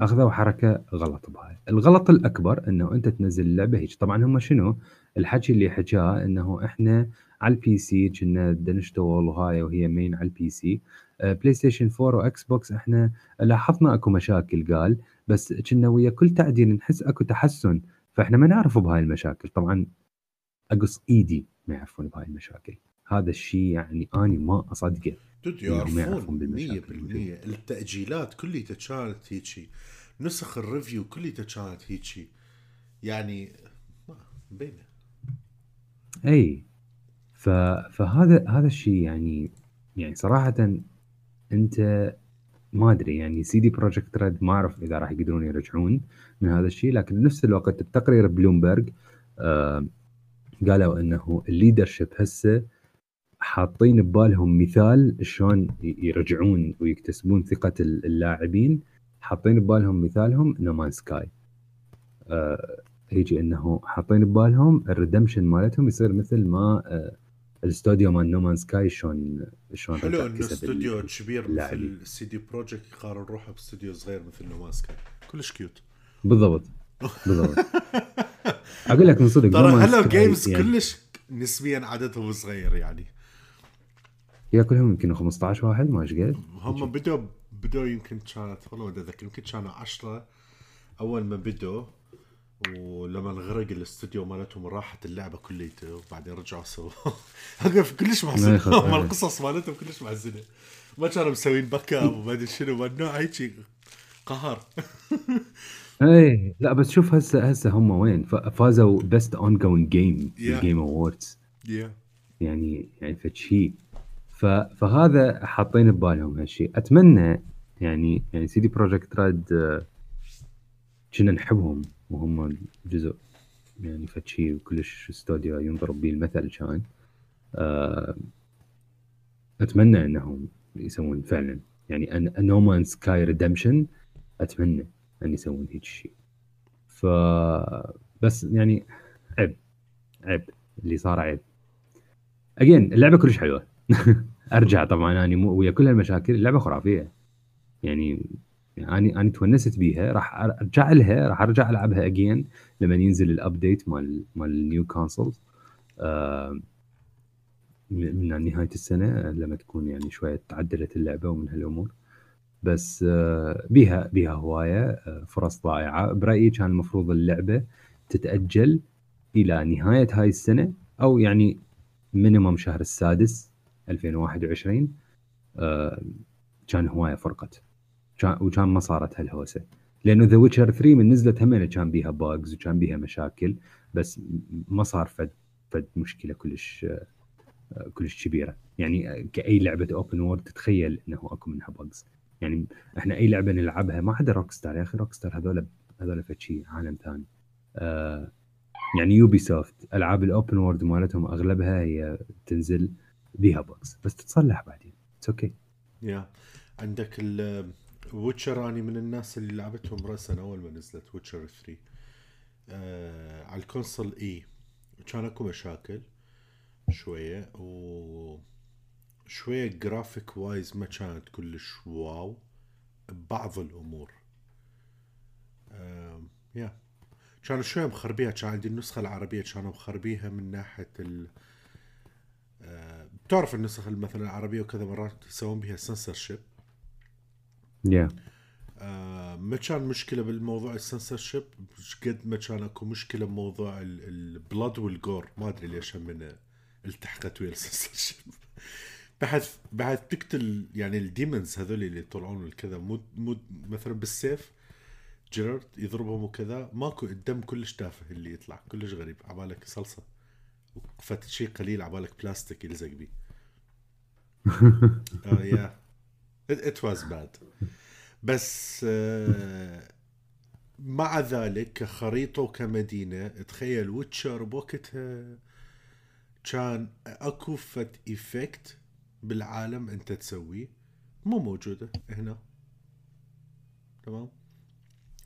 أخذوا حركة غلط بهاي. الغلط الأكبر إنه أنت تنزل اللعبة هيك. طبعا هم شنو؟ الحكي اللي حكاه إنه إحنا على ال PC كنا بدنا نشتغل وهاي وهي مين على ال PC. PlayStation 4 و Xbox إحنا لاحظنا أكو مشاكل قال. بس كنا ويا كل تعديل نحس أكو تحسن فإحنا ما نعرف بهاي المشاكل. طبعا أقص إيدي ما يعرفون بهاي المشاكل. هذا الشيء يعني أني ما أصدقه. يعرفون 100% التأجيلات كلها كانت هيجي. نسخ ال review كلها كانت هيجي. يعني بينه اي ف... فهذا هذا الشيء يعني يعني صراحة انت ما ادري يعني CD Projekt Red ما اعرف اذا راح يقدرون يرجعون من هذا الشيء لكن بنفس الوقت بتقرير بلومبرج آه قالوا إنه ال leadership هسه حاطين ببالهم مثال شلون يرجعون ويكتسبون ثقة اللاعبين حاطين ببالهم مثالهم No Man's Sky هيجي إنه حاطين ببالهم ال redemption مالتهم يصير مثل ما آه الاستوديو مال No Man's Sky شلون شلون حلو إنه استوديو كبير مثل CD Projekt يقارن روحه باستوديو صغير مثل No Man's Sky كلش cute بالضبط. بالضبط. أقول لك من صدق ترى Hello Games يعني. كلش نسبيا عددهم صغير يعني. يا كلهم يمكن 15 واحد ما إيش قد. هم بدوا بدوا يمكن كانت والله ما اتذكر يمكن كانوا 10 أول ما بدوا. ولما انغرق الاستوديو مالتهم راحت اللعبة كليته وبعدين رجعوا سوا كلش محزن. القصص مالتهم كلش محزنة. ما كانوا مسوين backup وما أدري شنو ما هيك قهر إيه لا بس شوف هسه هسه هم وين؟ فازوا best ongoing game Game Awards يعني يعني فشي فهذا حاطين ببالهم هالشيء أتمنى يعني يعني CD Projekt Red كنا نحبهم وهم جزء يعني فتشي وكلش استوديو ينضرب به المثل كان آه، أتمنى إنهم يسوون فعلا. يعني No Man's Sky redemption أتمنى أن يسوون هيك شيء. ف بس يعني عيب عيب اللي صار عيب. again اللعبة كلش حلوة. أرجع طبعا أنا مو ويا كل هالمشاكل اللعبة خرافية. يعني يعني أنا تونست بيها راح أرجع لها راح أرجع ألعبها again لما ينزل ال update مال مال ال new consoles من نهاية السنة لما تكون يعني شوية تعدلت اللعبة ومن هالأمور. بس آه بيها بيها هواية آه فرص ضائعه برأيي كان المفروض اللعبة تتأجل إلى نهاية هاي السنة أو يعني minimum شهر السادس 2021 آه كان هواية فرقت. وكان ما صارت هالهوسة. لأنه The Witcher 3 من نزلت هم كان بيها bugs وكان بيها مشاكل بس ما صار فد فد مشكلة كلش كلش كبيرة. يعني كأي لعبة open world تتخيل إنه أكو منها bugs يعني إحنا أي لعبة نلعبها ما حدا Rockstar يا أخي Rockstar هذول هذول فشي عالم ثاني. آه يعني يوبي سوفت العاب ال open world مالتهم أغلبها هي تنزل بيها bugs بس تتصلح بعدين. it's okay. يا عندك ويتشر أني من الناس اللي لعبتهم رأسا أول ما نزلت ويتشر 3 آه على ال console إي كان أكو مشاكل شوية و شوية graphic wise ما كانت كلش wow. ببعض الأمور. آه يا كانوا شوية مخربيها كان عندي النسخة العربية كانوا مخربيها من ناحية ال آه بتعرف النسخ مثلا العربية وكذا مرات يسوون بها سنسرشيب yeah. آه ما كان مشكلة بالموضوع السنسرشيب؟ قد ما كان أكو مشكلة بموضوع البلاد والجور ما أدري ليش من التحقت ويا السنسرشيب. بعد بعد تقتل يعني ال demons هذول اللي يطلعون الكذا مو مو مثلا بالسيف Geralt يضربهم وكذا ماكو الدم كلش تافه اللي يطلع كلش غريب عبالك صلصة. فت شيء قليل عبالك بلاستيك يلزق بيه. yeah it was bad بس uh, مع ذلك كخريطة وكمدينة تخيل ويتشر بوقتها كان أكو فت effect بالعالم أنت تسويه. مو موجودة هنا. تمام؟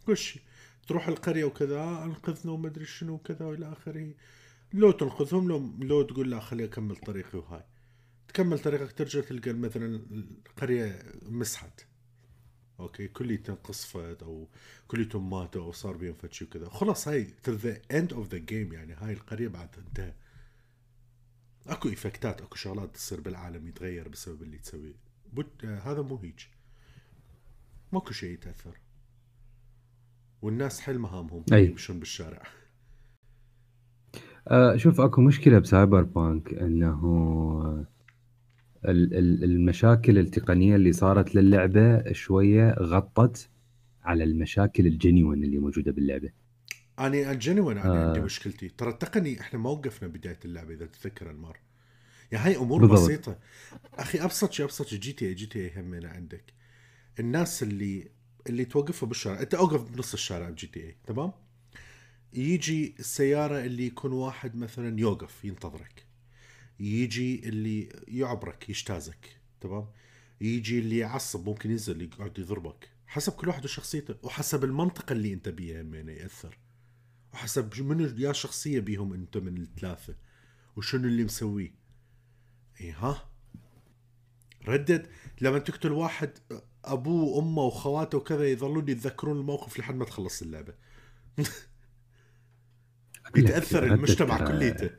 كل شيء. تروح القرية وكذا أنقذنا وما أدري شنو وكذا والى آخره. لو تنقذهم لو لو تقول لا خليني أكمل طريقي وهاي. تكمل طريقك ترجع تلقى مثلا القرية مسحت. okay كليتهم قصفت أو كليتهم ماتوا أو صار بيهم فد شيء وكذا. خلاص هاي to the end of the game يعني هاي القرية بعد انتهى أكو افكتات أكو شغلات تصير بالعالم يتغير بسبب اللي تسويه بت... آه هذا مو هيج ماكو شيء يتأثر. والناس حل مهامهم. يمشون بالشارع. آه شوف أكو مشكلة بسايبر بانك إنه المشاكل التقنية اللي صارت للعبة شوية غطت على المشاكل الجنيون اللي موجودة باللعبة. أنا الجنيون أنا آه. عندي مشكلتي. ترى التقني إحنا ما وقفنا بداية اللعبة إذا تتذكر انمار يعني هاي أمور بالضبط. بسيطة. أخي أبسط شيء أبسط شيء جي تي اي جي تي اي همنا عندك. الناس اللي اللي توقفها بالشارع أنت أوقف بنص الشارع بجي تي اي تمام؟ يجي السيارة اللي يكون واحد مثلا يوقف ينتظرك. يجي اللي يعبرك يجتازك تمام؟ يجي اللي يعصب ممكن ينزل يقعد يضربك. حسب كل واحد وشخصيته وحسب المنطقة اللي أنت بيها من يأثر. وحسب منو يا شخصية بيهم أنت من الثلاثة؟ وشنو اللي مسويه؟ إي ها؟ ردد لما تقتل واحد أبوه وأمه وخواته وكذا يظلون يتذكرون الموقف لحد ما تخلص اللعبة. يتاثر المجتمع كليته.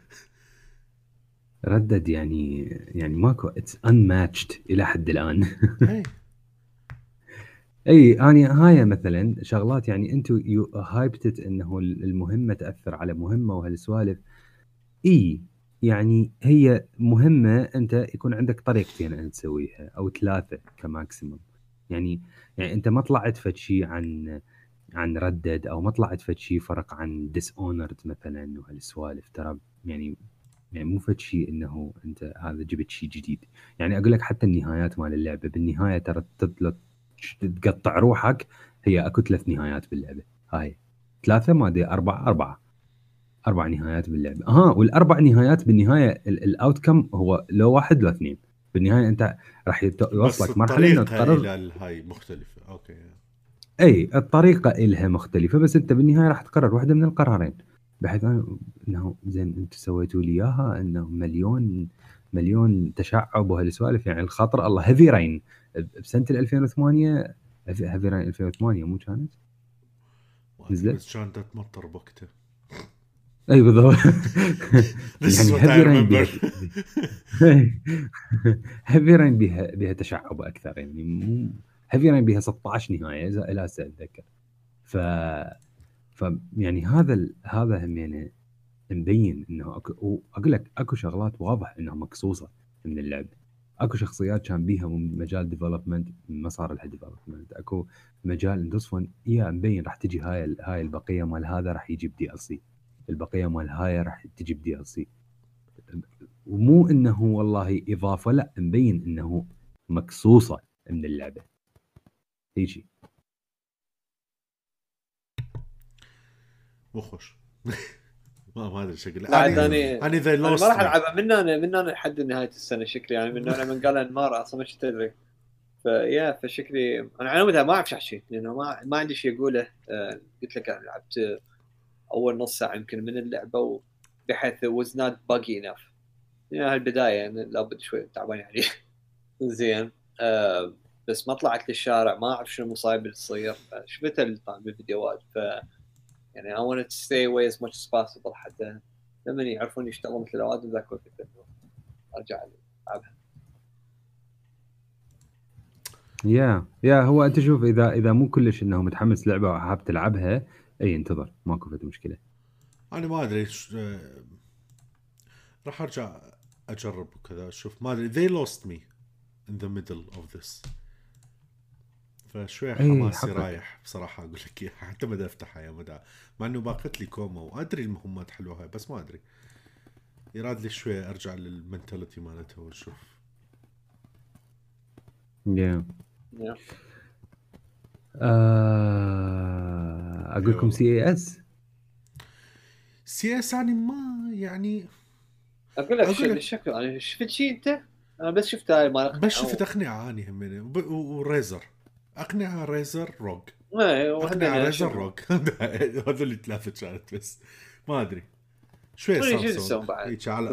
ردد يعني يعني ماكو اتس انماتشد إلى حد الآن. إي أني هاي مثلا شغلات يعني أنتم hyped it إنه المهمة تأثر على مهمة وهالسوالف. إي يعني هي مهمة أنت يكون عندك طريقتين ان تسويها أو ثلاثة ك maximum. يعني يعني أنت ما طلعت فد شيء عن عن Red Dead أو ما طلعت فد شيء فرق عن Dishonored مثلا وهالسوالف ترى يعني يعني مو فد شيء إنه أنت هذا جبت شيء جديد. يعني أقول لك حتى النهايات مال اللعبة بالنهاية ترى تقطع روحك هي أكو ثلاث نهايات باللعبة. هاي. ثلاثة ما أدري أربعة أربعة. أربع نهايات باللعبة. أها والأربع نهايات بالنهاية ال outcome هو لو واحد لو اثنين. بالنهاية أنت راح يوصلك مرحلة إنه تقرر هاي مختلفة. okay. إي الطريقة إلها مختلفة بس أنت بالنهاية راح تقرر واحدة من القرارين. بحيث انه زين أنتم سويتوا لي إياها إنه مليون مليون تشعب وهالسوالف يعني الخطر الله هيفي رين بسنة 2008 هيفي رين 2008 مو كانت؟ نزلت؟ بس كانت تمطر بوقتها أي بالضبط. يعني هيفي رين بيها هيفي رين بيها بيها تشعب أكثر يعني مو هيفي رين بيها 16 نهاية إلى هسه أتذكر. ف فيعني هذا. هذا هم يعني مبين إنه اكو أقول لك أكو شغلات واضح إنها مقصوصة من اللعب. أكو شخصيات كان بيها مجال ديفلوبمنت ما صار لها ديفلوبمنت أكو مجال اندوسفون يا مبين راح تجي هاي هاي البقية مال هذا راح يجي بدي ال سي البقية مال هاي راح تجي بدي ال سي ومو إنه والله إضافة لا مبين إنه مقصوصة من اللعبة. يجي مو خوش ما ما أدري شكله. أنا أنا اذا ما راح ألعبها. من أنا من أنا لحد نهاية السنة شكلي يعني من أنا من قال انمار أصلا ما تدري فيا فشكلي أنا على ما أعرف احكي لأنه ما ما عندي شيء أقوله. آه قلت لك لعبت أول نص ساعة يمكن من اللعبة بحيث was not buggy enough. يعني هالبداية يعني لابد شوي تعبان يعني. زين. آه بس ما طلعت للشارع ما أعرف شنو المصايب اللي تصير. شفتها بالفيديوهات ف يعني I wanted to stay away as much as possible حتى لما يعرفون يشتغلون مثل الاوادم ذاك الوقت أرجع ألعبها. يا يا هو أنت شوف إذا إذا مو كلش إنه متحمس لعبة وحاب تلعبها إي انتظر ماكو فد مشكلة. أنا ما أدري راح أرجع أجرب وكذا أشوف ما أدري they lost me in the middle of this. فشوي حماسي رايح بصراحة أقول لك إياها. حتى ما افتحها يا مدى. مع إنه باقت لي كوما وادري المهمات حلوة هاي بس ما أدري. يراد لي شوي أرجع لل mentality مالتها ونشوف yeah. yeah. آه... أقول لكم سي اي اس سي اس يعني ما يعني أقول لك شكله يعني شفت شيء أنت؟ أنا بس شفت هاي مال بس شفت اقنعه اني وريزر اقنعه ريزر روج اقنعه ريزر روج هذول الثلاثه كانت بس. ما أدري. شوي سامسونج هيك على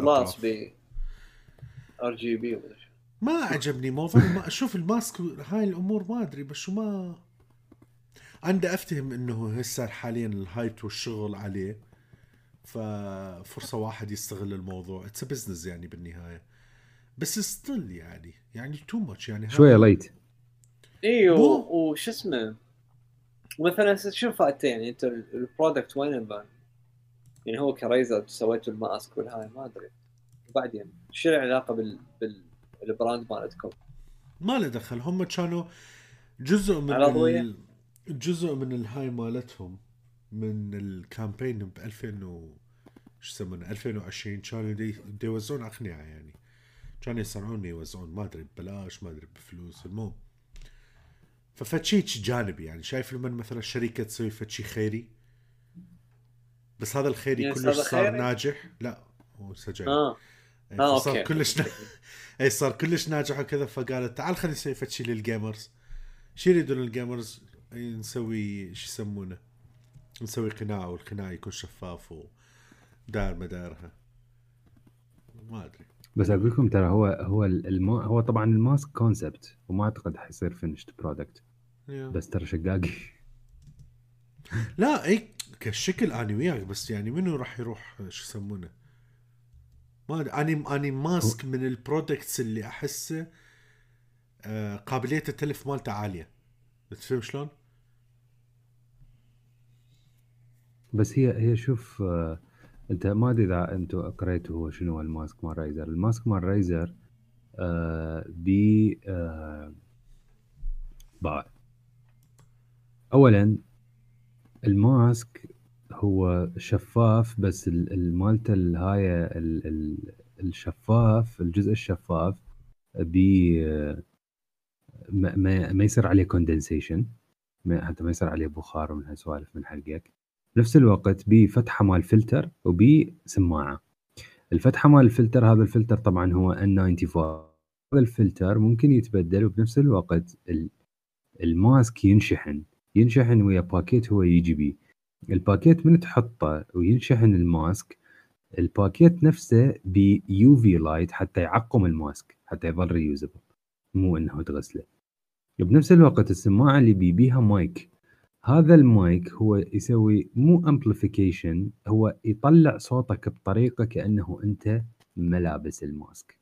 ار جي بي ما عجبني موضوع ما أشوف الماسك هاي الأمور ما أدري بس شو ما عندي أفتهم إنه هسه حاليا الهايت والشغل عليه. ففرصة واحد يستغل الموضوع. اتس بزنس يعني بالنهاية. بس ستيل يعني يعني تو ماتش يعني. شوية لايت أيوه وش اسمه؟ مثلا شو فائدته يعني انت البرودكت وين البان؟ يعني هو كريزر سويتوا الماسك والهاي ما أدري. وبعدين شو العلاقه بال بال brand مالتكم؟ ما له دخل. هم كانوا جزء من ال... جزء من الهاي مالتهم من ال campaign ب 2000 و شو يسمونه 2020 كانوا دي, دي يوزعون أقنعة يعني. كانوا يصنعون يوزعون ما أدري ببلاش ما أدري بفلوس. المهم ففتشيك جانبي يعني شايف لما مثلا شركه تسوي فتشي خيري؟ بس هذا الخيري يعني كلش صار خيري؟ ناجح. لا هو سجل آه. يعني آه صار أوكي. كلش نا... اي صار كلش ناجح وكذا فقالت تعال خلينا نسوي فتشي لل gamers. شو يريدون ال gamers؟ نسوي شو يسمونه؟ نسوي قناع والقناع يكون شفاف وداير مدارها. ما أدري. بس أقول لكم ترى هو هو الما هو طبعا ال mask concept وما أعتقد حيصير finished product بس ترى شقاقي. لا إي كشكل اني وياك بس يعني منو راح يروح شو يسمونه؟ ما اني اني mask من ال products اللي أحسه آه قابلية التلف مالته عالية. تفهم شلون؟ بس هي هي شوف آه أنت ما أدري إذا أنتم قريتوا هو شنو ال mask مال Razer ال mask مال Razer آه بي آه باع اولا ال mask هو شفاف بس المالته الهاي الشفاف الجزء الشفاف بي آه، ما, ما يصير عليه condensation حتى ما يصير عليه بخار من هالسوالف من حقك بنفس الوقت بفتحه مال فلتر وبسماعه الفتحة مال الفلتر هذا الفلتر طبعا هو N94 هذا الفلتر ممكن يتبدل وبنفس الوقت ال mask ينشحن. ينشحن ويا packet هو يجي بيه ال packet من تحطه وينشحن ال mask ال packet نفسه ب UV light حتى يعقم ال mask حتى يظل reusable مو إنه تغسله. بنفس الوقت السماعة اللي بيبيها مايك. هذا المايك هو يسوي مو amplification هو يطلع صوتك بطريقة كأنه أنت ملابس ال mask.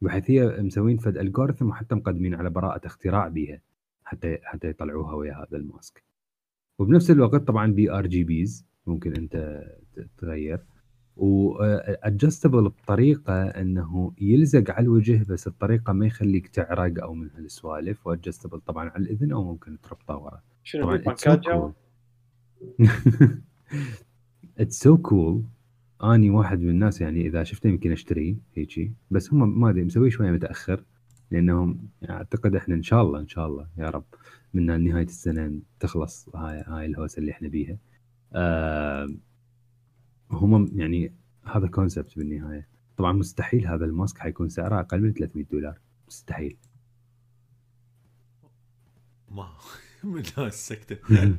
بحيث هي مسوين فد algorithm وحتى مقدمين على براءة اختراع بيها حتى حتى يطلعوها ويا هذا ال mask. وبنفس الوقت طبعا بي RGBs ممكن أنت تغير. و adjustable بطريقة أنه يلزق على الوجه بس بطريقه ما يخليك تعرق أو من هالسوالف و adjustable طبعا على الإذن أو ممكن تربطه ورا. شنو بانكات جوا؟ it's so cool أني واحد من الناس يعني إذا شفته يمكن أشتريه هيجي. بس هم ما أدري مسوي شوية متأخر لأنهم أعتقد إحنا إن شاء الله إن شاء الله يا رب من نهاية السنة تخلص هاي هاي الهوسة اللي إحنا بيها. آه هم يعني هذا concept بالنهاية. طبعا مستحيل هذا ال mask حيكون سعره أقل من 300 دولار. مستحيل. ما من السكتة.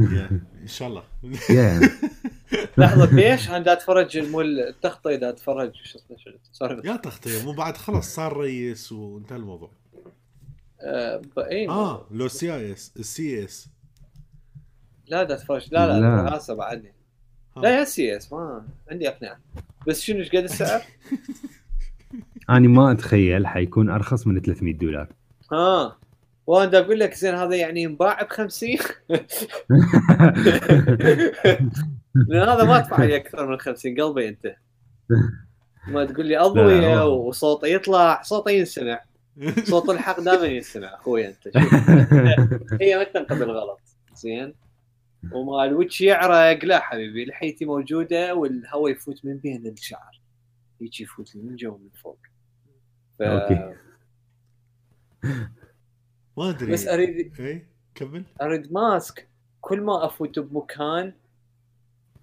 إن شاء الله. لحظة بيش؟ أنا أتفرج مو التغطية دا أتفرج. شو اسمه يا تغطية مو بعد خلاص صار رئيس وانتهى الموضوع. آه إيه. آه لو سي اي اس السي اس لا دا أتفرج. لا لا, لا. راسه بعدني لا يا سي اس ما عندي أقنعة. بس شنو إيش قد السعر؟ أنا ما أتخيل حيكون أرخص من 300 دولار. آه. وأنا أقول لك زين هذا يعني ينباع ب 50 لأن هذا ما أدفع عليه أكثر من 50 قلبي أنت. ما تقول لي اضويه وصوته يطلع صوته ينسمع. صوت الحق دائما ينسمع أخوي أنت. هي ما تنقذ الغلط زين. وما الوجه يعرق لا حبيبي لحيتي موجودة والهواء يفوت من بين الشعر. يجي يفوت من جوا من فوق. ف... أوكي. ما أدري. بس اريد اي كمل. أريد mask. كل ما أفوت بمكان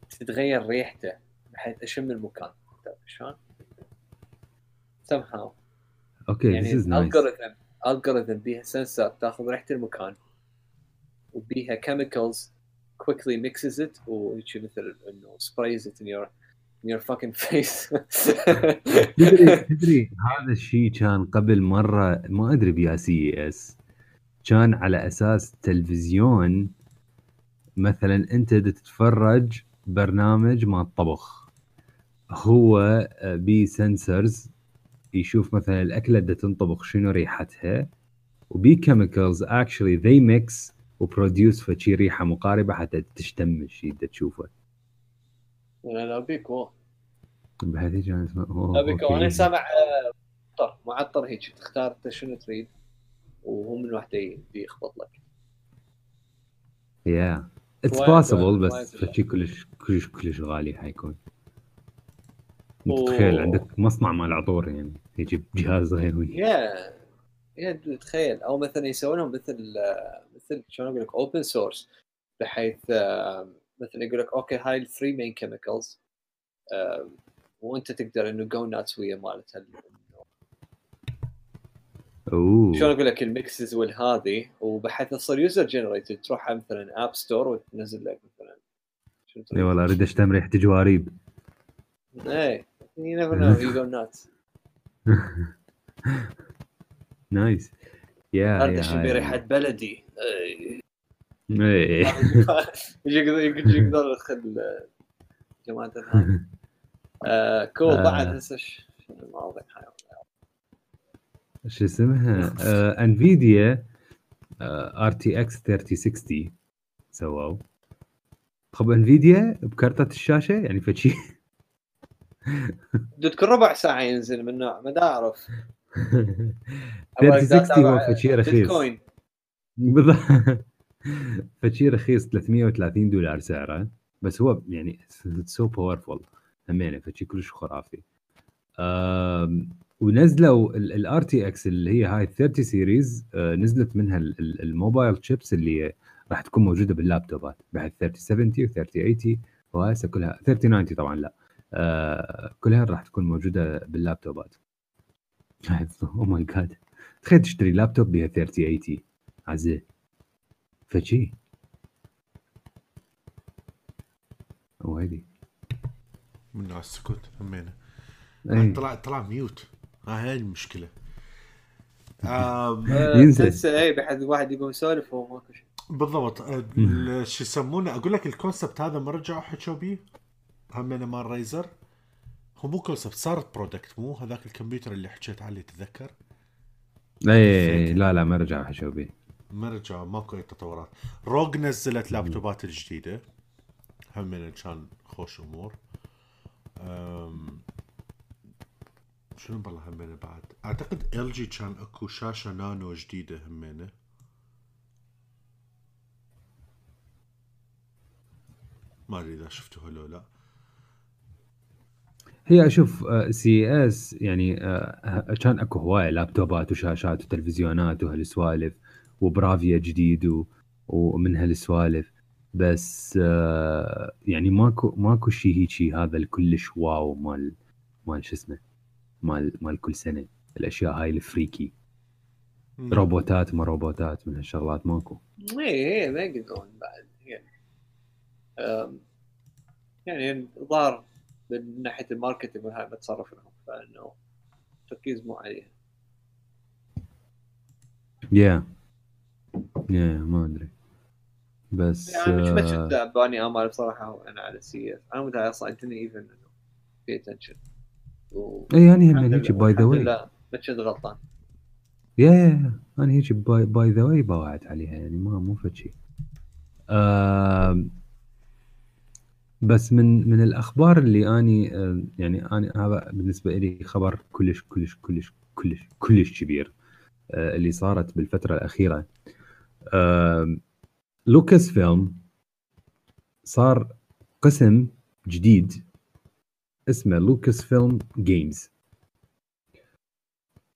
تتغير ريحته بحيث أشم المكان. شلون؟ somehow. أوكي يعني this is nice. algorithm algorithm بيها sensor تاخذ ريحة المكان وبيها chemicals quickly mixes it وهيك مثل إنه sprays it in your in your fucking face. تدري تدري هذا الشيء كان قبل مرة ما أدري بيا CES. كان على أساس تلفزيون مثلا أنت تتفرج برنامج مال الطبخ هو بي sensors يشوف مثلا الأكلة اللي تنطبخ شنو ريحتها وبي chemicals actually they mix و produce فشي ريحة مقاربة حتى تشتم الشيء اللي تشوفه. لا بهذه كان اسمه لا بيكو أنا سامع آه، معطر معطر هيك تختار أنت شنو تريد. وهو من وحده بيخبط لك. yeah it's possible بس فشي كلش كلش كلش غالي حيكون. متخيل عندك مصنع مال عطور يعني يجيب جهاز غير yeah yeah تخيل أو مثلا يسوونهم مثل مثل شلون أقول لك open source بحيث مثلا يقول لك أوكي هاي ال three main chemicals وأنت تقدر إنه go nuts ويا مالتها أوه. شلون أقول لك ال mixes والهذه وبحيث تصير user generated تروح مثلا App Store وتنزل لك مثلا. إي والله أريد اشتم ريحه جواريب. إيه never know. You go nuts. nice يا شيء بريحه بلدي. إيه. يقدر يقدر يدخل جماعة الهان كول بعد هسه شنو المواضيع؟ شو اسمها؟ انفيديا ار تي إكس 3060 سووا خب انفيديا بكرتة الشاشة؟ يعني فشي تذكر ربع ساعة ينزل من نوع ما أعرف. 3060 هو فشي رخيص. بالضبط. فشي رخيص 330 دولار سعره. بس هو يعني so powerful همينه فشي كلش خرافي. ونزلوا ال RTX اللي هي هاي 30 series آه نزلت منها الموبايل تشيبس اللي راح تكون موجودة باللابتوبات بعد 3070 و 3080 وهسه كلها 3090 طبعا لا آه كلها راح تكون موجودة باللابتوبات oh my God تخيل تشتري لابتوب بها 3080 عزيز. فشي. وهذي من السكوت همينه أي. طلع طلع mute. هاي المشكلة. ينزل. اي بحد واحد يقوم يسولف وهو ماكو شيء. بالضبط. شو يسمونه؟ أقول لك ال concept هذا ما رجعوا حكوا بيه همينه مال ريزر هو مو concept صارت product مو هذاك الكمبيوتر اللي حكيت عليه تتذكر اي لا لا ما رجعوا حكوا بيه ما رجعوا ماكو أي تطورات. روج نزلت لابتوبات الجديده هم كان خوش أمور. أم... شنو بالله همينه بعد؟ أعتقد ال جي كان أكو شاشة نانو جديدة همينه. ما أدري إذا شفتوها لو لا. هي أشوف CES يعني آه، كان أكو هواية لابتوبات وشاشات وتلفزيونات وهالسوالف وبرافيا جديد. ومن هالسوالف. بس آه، يعني ماكو ماكو شيء هيجي هذا الكلش wow مال مال شو اسمه؟ مال مال كل سنة. الأشياء هاي ال freaky. روبوتات ما روبوتات من هالشغلات ماكو. اي اي ما يقدرون بعد. يعني يعني الظاهر من ناحية الماركتنج والهاي ما تصرف لهم فإنه التركيز مو عليها. يا يا ما أدري. بس يعني مش آه، بشد باني آمال بصراحة أنا على سي أنا متهيأ أصلا انتني ايفن في اتنشن اي يعني هم هيك باي ذا واي لا بتشد غلطان. yeah yeah أنا هيك by by the way باوعت عليها يعني ما مو فد شيء آه بس من من الأخبار اللي أني آه يعني أنا هذا بالنسبة لي خبر كلش كلش كلش كلش كلش كبير آه اللي صارت بالفترة الأخيرة. آه لوكاس فيلم صار قسم جديد اسمه لوكاس فيلم Games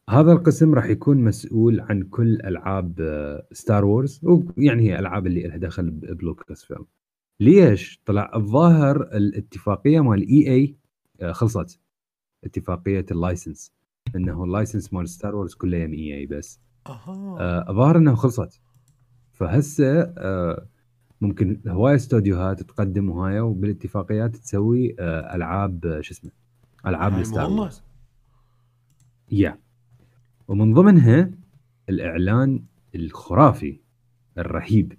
هذا القسم راح يكون مسؤول عن كل ألعاب ستار وورز ويعني هي ألعاب اللي لها دخل بلوكاس فيلم ليش؟ طلع الظاهر الاتفاقية مال EA آه، خلصت. اتفاقية ال license. إنه ال license مال ستار وورز كله يم EA بس. أها. الظاهر انه خلصت. فهسه آه، ممكن هواي استوديوهات تقدم وهاي وبالاتفاقيات تسوي آه، ألعاب شو اسمه ألعاب وورز. yeah. ومن ضمنها الإعلان الخرافي الرهيب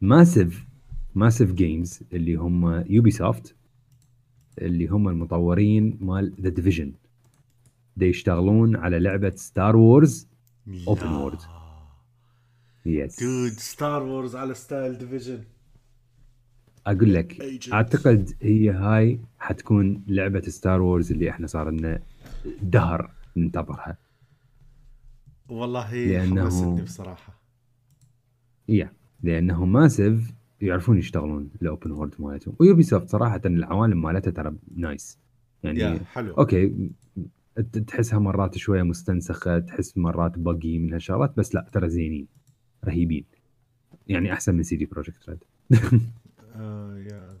Massive Massive Games اللي هم Ubisoft اللي هم المطورين مال The Division دا يشتغلون على لعبة ستار وورز open world yes dude ستار وورز على style Division أقول لك أعتقد هي هاي حتكون لعبة ستار وورز اللي إحنا صار لنا دهر ننتظرها. والله لأنه... حمستني بصراحة. yeah لأنه Massive يعرفون يشتغلون ال open world مالتهم. و Ubisoft صراحة العوالم مالتها ترى nice يعني حلو okay تحسها مرات شوية مستنسخة تحس مرات buggy من هالشغلات بس لا ترى زينين. رهيبين. يعني أحسن من CD Projekt Red يا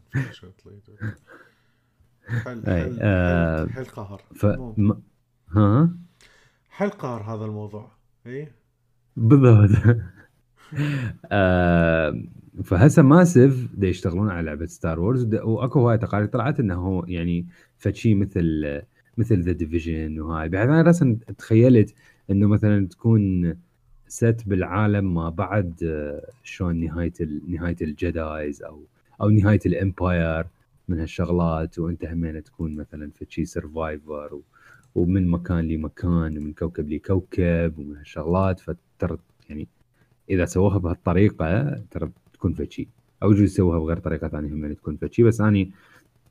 حل حل, آه، حل قهر. ف... ها؟ حل قهر هذا الموضوع. إي؟ بالضبط. آه فهسه Massive دا يشتغلون على لعبة ستار وورز وأكو هواي تقارير طلعت إنه يعني فشي مثل مثل The Division وهاي. بحيث أنا تخيلت إنه مثلا تكون ست بالعالم ما بعد آه، شلون نهاية نهاية الجدايز أو أو نهاية الإمباير من هالشغلات وأنت همين تكون مثلا في شي سرفايفر ومن مكان لمكان ومن كوكب لكوكب ومن هالشغلات فترى يعني إذا سووها بهالطريقة ترى تكون فشي أو يجوز يسووها بغير طريقة ثانية هم تكون فشي بس أني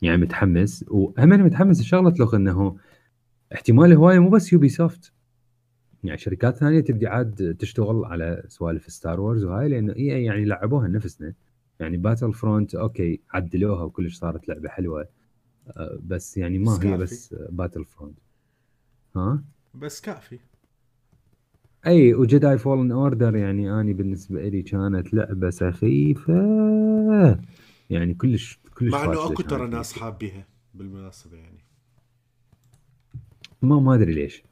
يعني متحمس وهم متحمس الشغله لو إنه احتمال هواية مو بس Ubisoft يعني شركات ثانية تبدي عاد تشتغل على سوالف ستار وورز وهاي لأنه إي يعني لعبوها نفسنا. يعني Battlefront okay عدلوها وكلش صارت لعبة حلوة. آه، بس يعني ما هي بس Battlefront ها؟ بس كافي. إي و Jedi Fallen Order يعني أني بالنسبة لي كانت لعبة سخيفة. يعني كلش كلش مع إنه أكو ترى ناس حابيها بالمناسبة يعني. ما ما أدري ليش.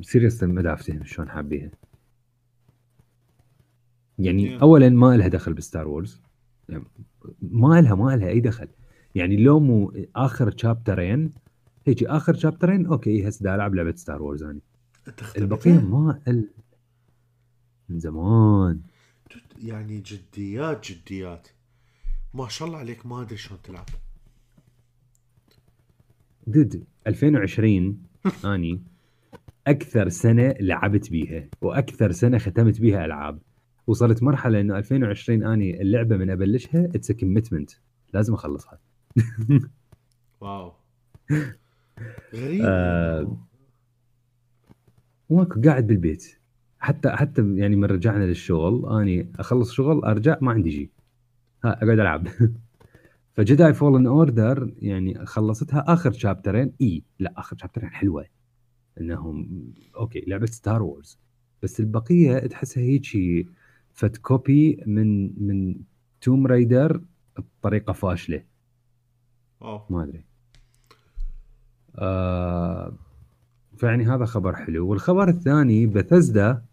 serious ما دا أفتهم شلون حابيها؟ يعني yeah. اولا ما لها دخل ب Star Wars. يعني ما لها ما لها أي دخل. يعني لو مو آخر شابترين هيك آخر شابترين okay هسه ألعب لعبة Star Wars اني البقية ما ال... من زمان. يعني جديات جديات. ما شاء الله عليك ما أدري شلون تلعب. dude 2020 أني أكثر سنة لعبت بيها وأكثر سنة ختمت بيها ألعاب. وصلت مرحلة إنه 2020 أني اللعبة من أبلشها it's commitment لازم أخلصها. wow. غريب. آه ماكو قاعد بالبيت. حتى حتى يعني من رجعنا للشغل أني أخلص شغل أرجع ما عندي شيء. ها أقعد ألعب. ف Jedi Fallen Order يعني خلصتها آخر شابترين إي لا آخر شابترين حلوة. إنهم okay لعبة Star Wars بس البقية تحسها هيك فد copy من من Tomb Raider بطريقة فاشلة. أوه. ما أدري. آه فيعني هذا خبر حلو. والخبر الثاني بثزدا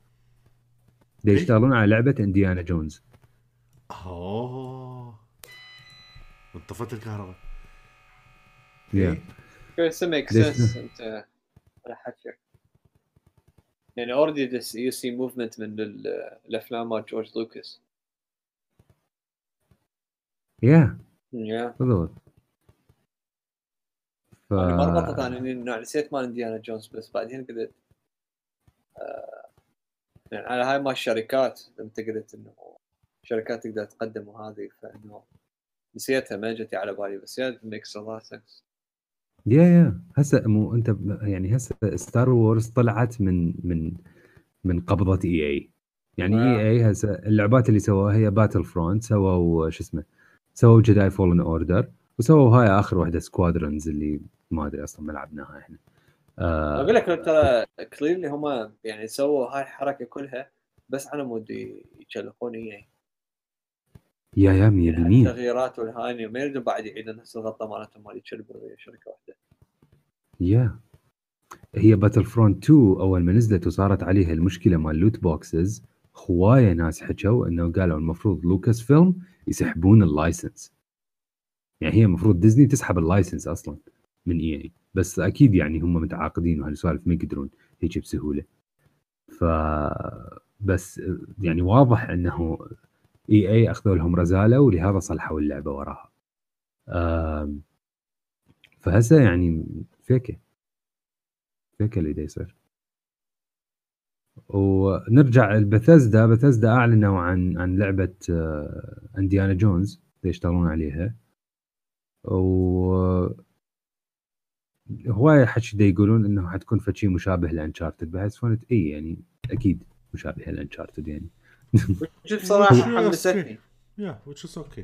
يشتغلون على لعبة Indiana Jones أوه. انطفت الكهرباء. Yeah. انت على حكي يعني already you see movement من الأفلام مال جورج لوكاس yeah yeah بالضبط. ف... أنا ما ربطت أنا نسيت مال Indiana Jones بس بعدين قلت آه يعني على هاي مال الشركات أنت قلت إنه شركات تقدر تقدم وهذه فإنه نسيتها ما جتي على بالي بس yeah makes a lot of sense yeah yeah. هسه مو أنت يعني هسه Star Wars طلعت من من من قبضة EA. يعني EA هسه اللعبات اللي سووها هي Battlefront سووا شو اسمه سووا Jedi Fallen Order وسووا هاي آخر واحدة Squadrons اللي ما أدري أصلا ما لعبناها إحنا. آه أقول لك ترى clearly هم يعني سووا هاي الحركة كلها بس على مود يشلعون EA yeah yeah 100% يعني التغييرات والهاني ما يريدون بعد يعيدون نفس الغلطه مالتهم مال شركة واحدة. yeah. هي Battlefront 2 أول ما نزلت وصارت عليها المشكلة مال loot boxes هوايه ناس حكوا إنه قالوا المفروض Lucasfilm يسحبون ال license. يعني هي المفروض ديزني تسحب ال license أصلا من EA. بس أكيد يعني هم متعاقدين وهالسوالف ما يقدرون هيك بسهولة. ف بس يعني واضح إنه EA أخذوا لهم رزالة ولهذا صلحوا اللعبة وراها. فهسه يعني فيكه. فيكه اللي دا يصير. ونرجع ل Bethesda Bethesda أعلنوا عن عن لعبة Indiana Jones يشتغلون عليها. و هواية حكي دا يقولون انه حتكون فشي مشابه ل Uncharted بحيث فونت إي يعني أكيد مشابه ل Uncharted يعني. بصراحة حمستني yeah which is okay.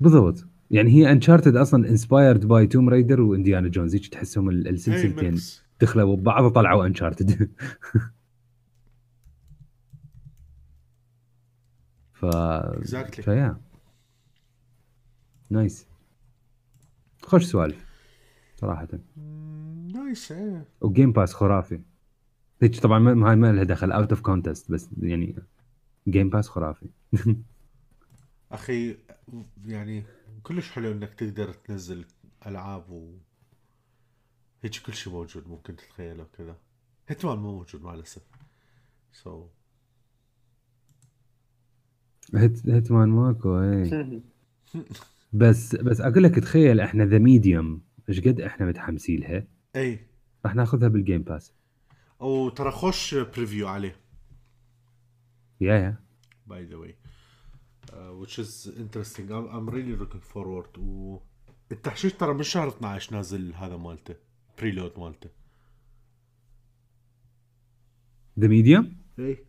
بالضبط. يعني هي Uncharted أصلا inspired by Tomb Raider و Indiana Jones هيك تحسهم السلسلتين دخلوا ببعض وطلعوا Uncharted ف exactly. ف yeah nice خوش سوالف صراحة. nice إيه و Game Pass خرافي. هيك طبعا هاي ما لها دخل. out of context بس يعني Game Pass خرافي. أخي يعني كلش حلو إنك تقدر تنزل ألعاب و هيك كل شيء موجود ممكن تتخيله كذا Hitman مو موجود مع الأسف. so so. Hit Hitman ماكو اي بس بس أقول لك تخيل إحنا The Medium إيش قد إحنا متحمسين لها إي. راح ناخذها بال Game Pass وترى خوش preview عليه. yeah yeah by the way which is interesting. I'm, I'm really looking forward والتحشيش ترى من شهر 12 نازل هذا مالته. prelude مالته. The Medium؟ اي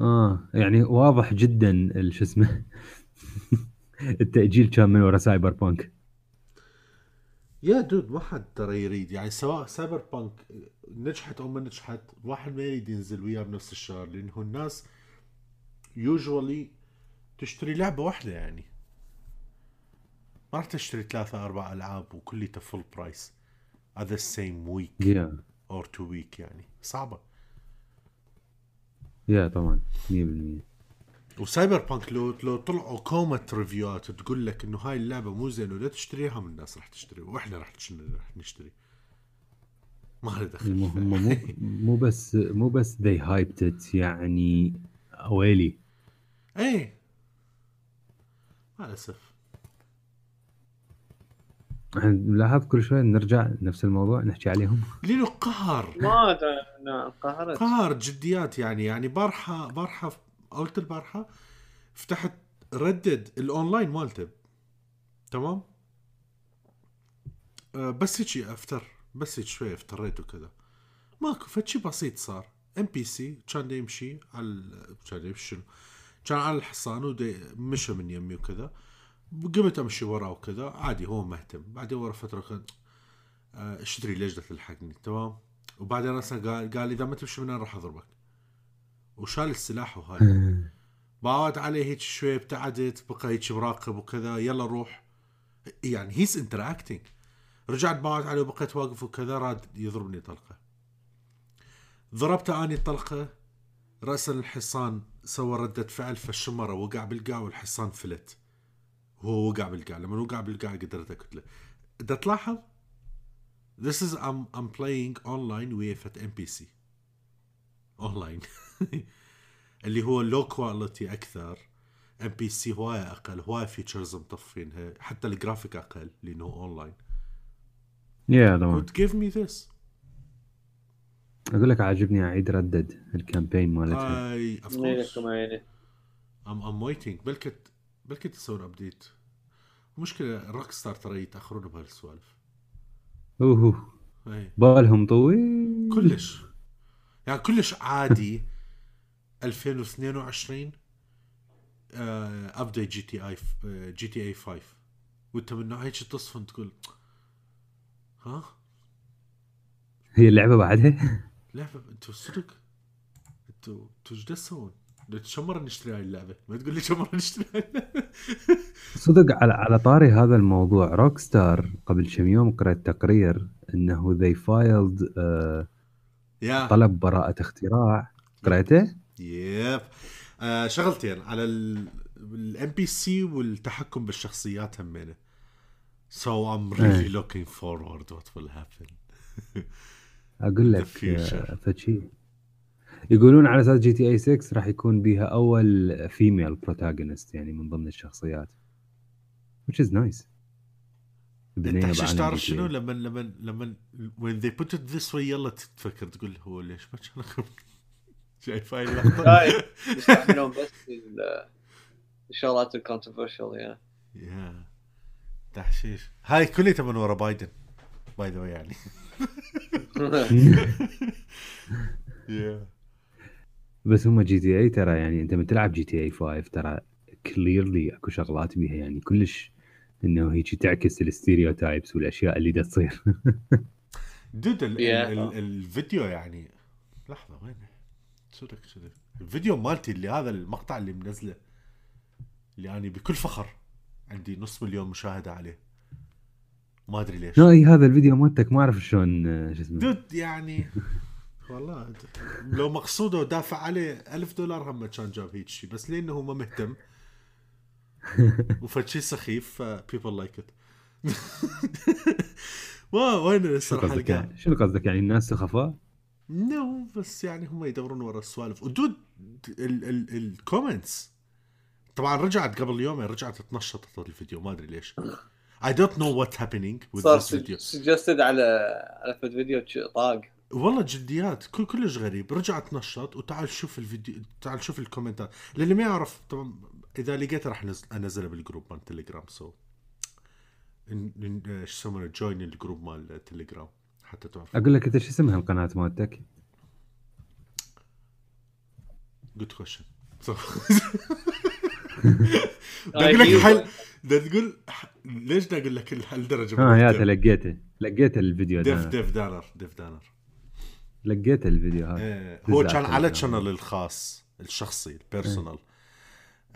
آه يعني واضح جدا شو اسمه؟ التأجيل كان من ورا Cyberpunk yeah dude ما حد ترى يريد يعني سواء Cyberpunk نجحت أو ما نجحت واحد ما يريد ينزل وياه بنفس الشهر لأنه الناس usually تشتري لعبة واحدة يعني. ما راح تشتري ثلاثة أربع ألعاب وكليتها full price at the same week yeah or two week يعني. صعبة. yeah طبعا 100% و Cyberpunk لو لو طلعوا كومة ريفيوات تقول لك إنه هاي اللعبة مو زين ولا تشتريها من الناس راح تشتري وإحنا راح نشتري. ما له دخل. المهم مو مو بس مو بس hyped it يعني ويلي إيه. مع الأسف. نلاحظ كل شوي نرجع نفس الموضوع نحكي عليهم. لأنه قهر. ما قهرت. قهر جديات يعني يعني بارحه بارحة قلت البارحة فتحت Red Dead ال online مالته. تمام؟ أه بس هيك أفتر بس هيك شوي افتريت وكذا. ماكو فشي بسيط صار. NPC كان يمشي على كان يمشي شنو؟ كان على الحصان ودي مشى من يمي وكذا. قمت أمشي وراه وكذا. عادي هو مهتم. بعدين ورا فترة كنت آه، اش تريد ليش تلحقني؟ تمام؟ وبعدين أصلا قال قال إذا ما تمشي من هنا راح أضربك. وشال السلاح وهاي. باوعت عليه هيك شوي ابتعدت بقى هيك مراقب وكذا يلا روح. يعني he's interacting رجعت باوعت عليه وبقيت واقف وكذا راد يضربني طلقة. ضربته أني طلقة رأس الحصان سوى ردة فعل فانشمر وقع بالقاع والحصان فلت. وهو وقع بالقاع لما وقع بالقاع قدرت اقتله إذا تلاحظ This is I'm I'm playing online with NPC online اللي هو low quality أكثر NPC هواية أقل هواية features مطفينها حتى الجرافيك أقل لأنه اونلاين yeah طبعا would give me this. أقول لك عاجبني اعيد Red Dead ال campaign مالتها. اي of course I'm I'm waiting بلكت بلكت يسوون update المشكلة Rockstar ترى يتأخرون بهالسوالف. أوه. اي بالهم طويل. كلش. يعني كلش عادي. 2022 update GTA GTA 5 وأنت من هيك تصفن تقول ها هي اللعبة بعدها؟ لعبة أنتوا صدق أنتوا أنتوا إيش تسوون؟ شو نشتري هاي اللعبة؟ ما تقول لي شو نشتري هاي اللعبة؟ صدق على على طاري هذا الموضوع Rockstar قبل كم يوم قرأت تقرير إنه they filed uh, طلب براءة اختراع قرأته؟ Yep. آه شغلتين على ال NPC والتحكم بالشخصيات همينة. So I'm really إيه. looking forward what will happen. أقول لك فشي يقولون على أساس GTA 6 راح يكون بيها أول female protagonist يعني من ضمن الشخصيات. Which is nice. أنت تعرف شنو؟ لما لما لما when they put it this way يلا تفكر تقول هو ليش ما كان شايف هاي اللقطه يستعملون بس الشغلات ال controversial yeah yeah تحشيش. هاي كلها من ورا بايدن by the way يعني. بس هم GTA ترى يعني أنت من تلعب GTA 5 ترى clearly أكو شغلات بيها يعني كلش إنه هيك تعكس ال stereotypes والأشياء اللي دا تصير. Dude ال ال ال الفيديو يعني. لحظة وين صدق صدق الفيديو مالتي اللي هذا المقطع اللي منزله اللي يعني بكل فخر عندي نص مليون مشاهدة عليه. ما أدري ليش. إي هذا الفيديو مالتك ما أعرف شلون آه، شو اسمه. دود يعني والله لو مقصوده ودافع عليه ألف دولار هم كان جاب هيك شيء بس لأنه هو ما مهتم. وفد شيء سخيف ف people like it Wow وين الصراحه يعني؟ شنو قصدك يعني؟ الناس سخفاء؟ No بس يعني هم يدورون ورا السوالف. و dude ال comments طبعا رجعت قبل يومين رجعت تنشطت الفيديو ما أدري ليش. I don't know what's happening with صار this video. Suggested على على فيديو طاق. والله جديات كل كلش غريب. رجع تنشط وتعال شوف الفيديو تعال شوف الكومنتات للي ما يعرف طبعا إذا لقيته راح أنزله بال group مال Telegram so إيش يسمونه؟ join ال group مال تليجرام حتى تعرف أقول لك أنت شو اسمها القناة مالتك؟ Good question أقول لك حل تقول ليش بدي أقول لك هالدرجة آه يا لقيته. لقيت الفيديو ديف ديف دانر ديف دانر. لقيت الفيديو هذا. إيه هو كان على ال channel الخاص الشخصي ال personal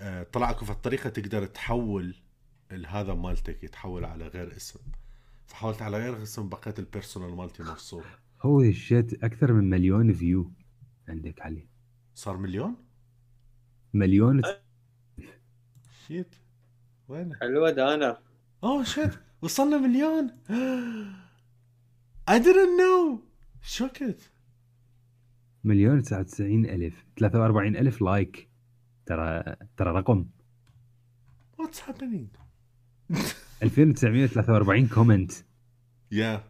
إيه. طلع اكو في الطريقة تقدر تحول هذا مالتك يتحول على غير اسم. فحولت على غير اسم بقيت ال personal مالتي مفصول Oh shit أكثر من مليون view عندك عليه. صار مليون؟ مليون shit. وين؟ حلوة دانا oh shit وصلنا مليون. I didn't know. شوكت مليون 99 ألف. 43 ألف لايك ترى ترى رقم. What's happening? 2943 comment Yeah.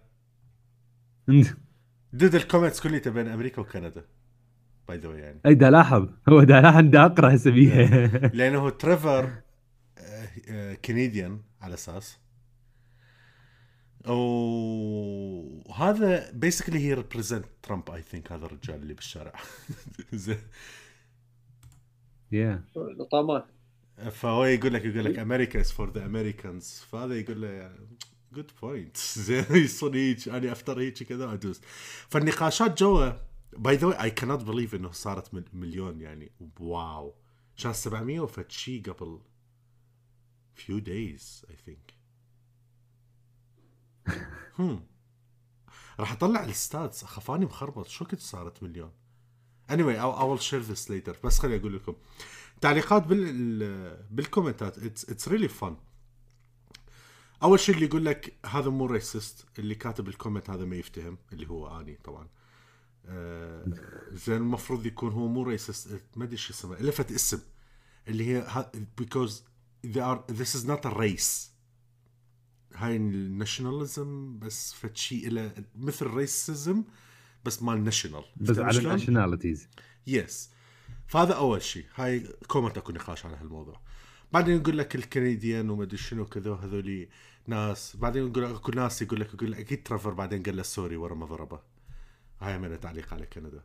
Dude ال comments كلها بين أمريكا وكندا. By the way يعني. أي دا لاحظ. هو دا لاحظ دا أقرأ هسه بيها لأنه تريفر Canadian على أساس. وهذا basically هي represent ترامب I think هذا الرجال اللي بالشارع. زين. yeah طبعا فهو يقول لك يقول لك America is for the Americans فهذا يقول له good point زين يصير هيك أنا after هيك كذا أدوس. فالنقاشات جوا باي ذا واي اي كانت بليف إنه صارت مليون يعني. wow. كان 700 وفد شيء قبل few days I think. هم راح أطلع ال stats. خفاني مخربط. شو كنت صارت مليون؟ Anyway will share this later. بس خليني أقول لكم. تعليقات بال بالكومنتات. it's really fun أول شيء اللي يقول لك هذا مو racist اللي كاتب ال comment هذا ما يفتهم اللي هو آني طبعا. آه زين المفروض يكون هو مو racist ما أدري شو اسمه لفت اسم. اللي هي because they are this is not a race. هاي ال nationalism بس فد شيء إلى مثل racism بس مال national بس على ال nationalities yes فهذا أول شيء. هاي comment أكو نقاش على هالموضوع. بعدين يقول لك ال Canadian وما أدري شنو كذا وهذولي ناس. بعدين يقول أكو ناس يقول لك يقول لك أكيد Trevor بعدين قال له sorry ورا ما ضربه. هاي من تعليق على كندا.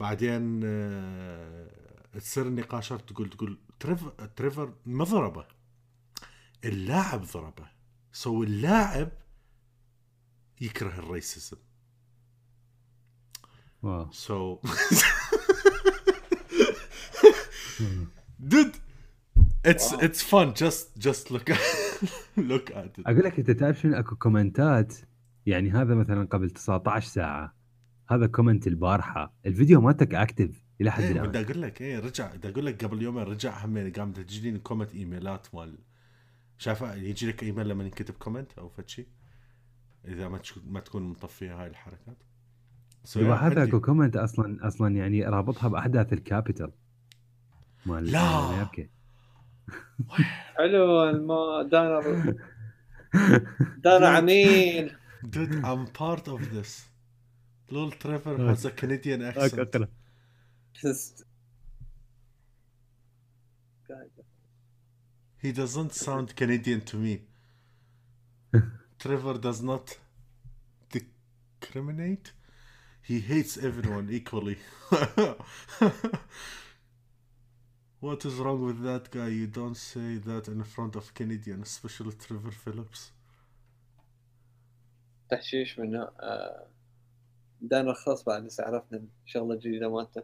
بعدين آه، تصير النقاشات تقول تقول Trevor Trevor ما ضربه. اللاعب ضربه. so اللاعب يكره ال racism. Wow. So, dude, it's Wow. it's fun. Just just look at look at it. أقول لك أنت تعرف شنو أكو كومنتات؟ يعني هذا مثلا قبل 19 ساعة. هذا comment البارحة. الفيديو مالتك active إلى حد إيه الآن. بدي أقول لك إيه رجع. بدي أقول لك قبل يومين رجع هم قام تجيني comment emails مال شايف يجي لك ايميل لما ينكتب comment أو فد شيء إذا ما ما تكون مطفية هاي الحركات. هذا أكو comment أصلا أصلا يعني رابطها بأحداث ال Capitol مال لا. مال امريكا حلو الما دانر دانر عميل Dude, I'm part of this. Little Trevor Okay. has a Canadian accent. He doesn't sound Canadian to me. Trevor does not discriminate. He hates everyone equally. what is wrong with that guy? You don't say that in front of Canadian, especially Trevor Phillips. تحشيش منه آه، دانر خلاص بعد هسه عرفنا الشغله الجديده مالته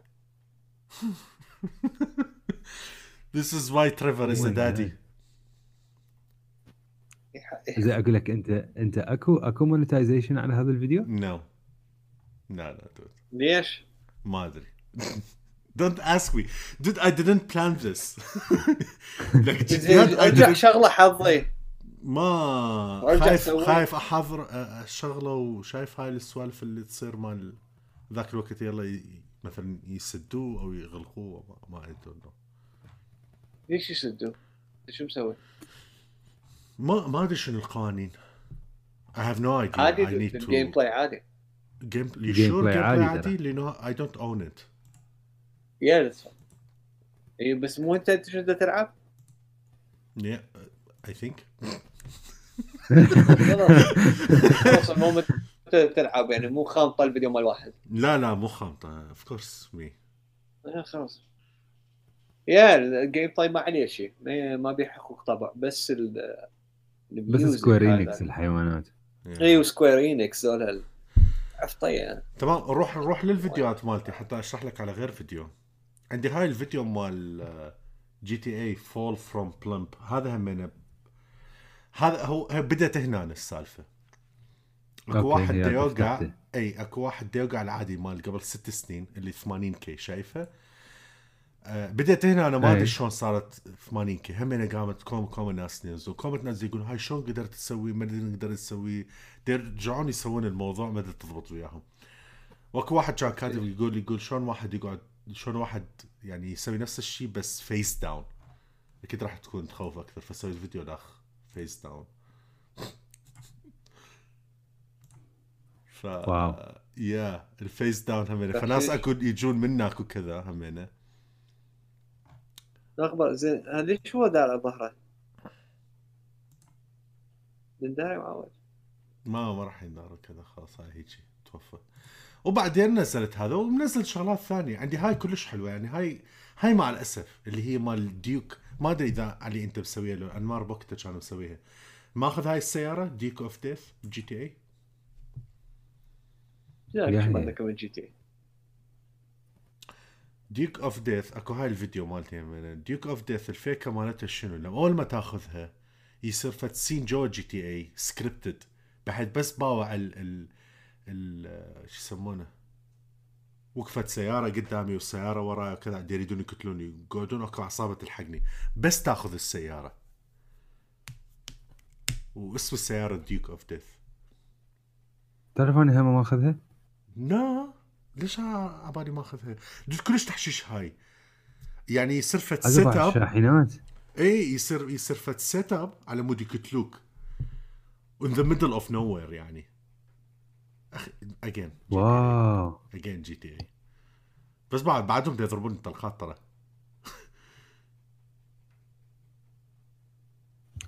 this is why Trevor is Oh a daddy. زي أقول لك انت انت اكو اكو monetization على هذا الفيديو؟ No. No, no, dude. ليش؟ ما ادري Don't ask me. Dude, I didn't plan this. like, didn't- شغلة حظي ما خايف. خايف أحضر الشغله وشايف هاي السوالف اللي تصير مال ذاك الوقت يلا ي- مثلا يسدوه أو يغلقوه ما, ادري ليش يسدوا؟ شو مسوي؟ ما ما أدري شنو القوانين I have no idea عادي I need الجيم to بلاي عادي game you Game sure play game عادي play ترى. عادي لأنه I don't own it يس اي بس مو أنت تقدر تلعب؟ yeah I think. خلاص المهم تلعب يعني مو خامطه الفيديو مال واحد لا لا مو خامطة. Of course me. آه، خلاص. yeah ال gameplay ما عليه شيء. ما ما بيه حقوق طبع. بس ال بس Square. Enix الحيوانات. Yeah. اي و Square Enix ذول ال- عفطية. يعني تمام نروح نروح للفيديوهات مالتي حتى أشرح لك على غير فيديو. عندي هاي الفيديو مال GTA fall from blimp هذا همينه هذا هو بدأت هنا السالفة. أكو واحد هي دا يوقع فتحته. إي أكو واحد دا يوقع العادي مال قبل ست سنين اللي 80 K شايفه؟ آه بدأت هنا أنا ما أدري. شلون صارت 80 K. همينه قامت قوم قوم ناس نزلوا قوم ناس يقولون هاي شلون قدرت تسوي؟ ما نقدر نسوي يرجعون يسوون الموضوع ما تضبط وياهم. وأكو واحد كان كاتب يقول يقول شلون واحد يقعد شلون واحد يعني يسوي نفس الشيء بس face down أكيد راح تكون تخوف أكثر فسويت فيديو الأخ face down ف wow. Yeah ال face down همينة. فناس اكو يجون منك وكذا همينة. اخبر زين هذا ليش هو دار على ظهره؟ من داعي معود ما ما راح يندار كذا خلاص هاي هيجي توفى. وبعدين نزلت هذا ومنزل شغلات ثانية. عندي هاي كلش حلوة يعني هاي هاي مع الأسف اللي هي مال Duke. ما أدري إذا علي أنت مسويها لو أنمار بوكتا كان مسويها. ماخذ هاي السيارة Duke of Death GTA يعني- ما عندك من GT Duke of Death أكو هاي الفيديو مالتي من Duke of Death الفيكه مالتها شنو؟ لما أول ما تاخذها يصير فد scene جوا GTA scripted بحيث بس باوع ال ال ال شو يسمونه وقفت سيارة قدامي والسيارة وراي وكذا يريدون يقتلوني. يقعدون اكو عصابة تلحقني. بس تأخذ السيارة. واسم السيارة Duke of Death تعرف أنا هم ماخذها؟ لا ليش عبالي ماخذها؟ dude كلش تحشيش هاي؟ يعني يصير عقب set up الشاحنات. إي يصير يصير فد set up على مود يقتلوك. In the middle of nowhere يعني. أخي again wow. again GTA بس بعد بعدهم بده يضربون الطلقات ترى.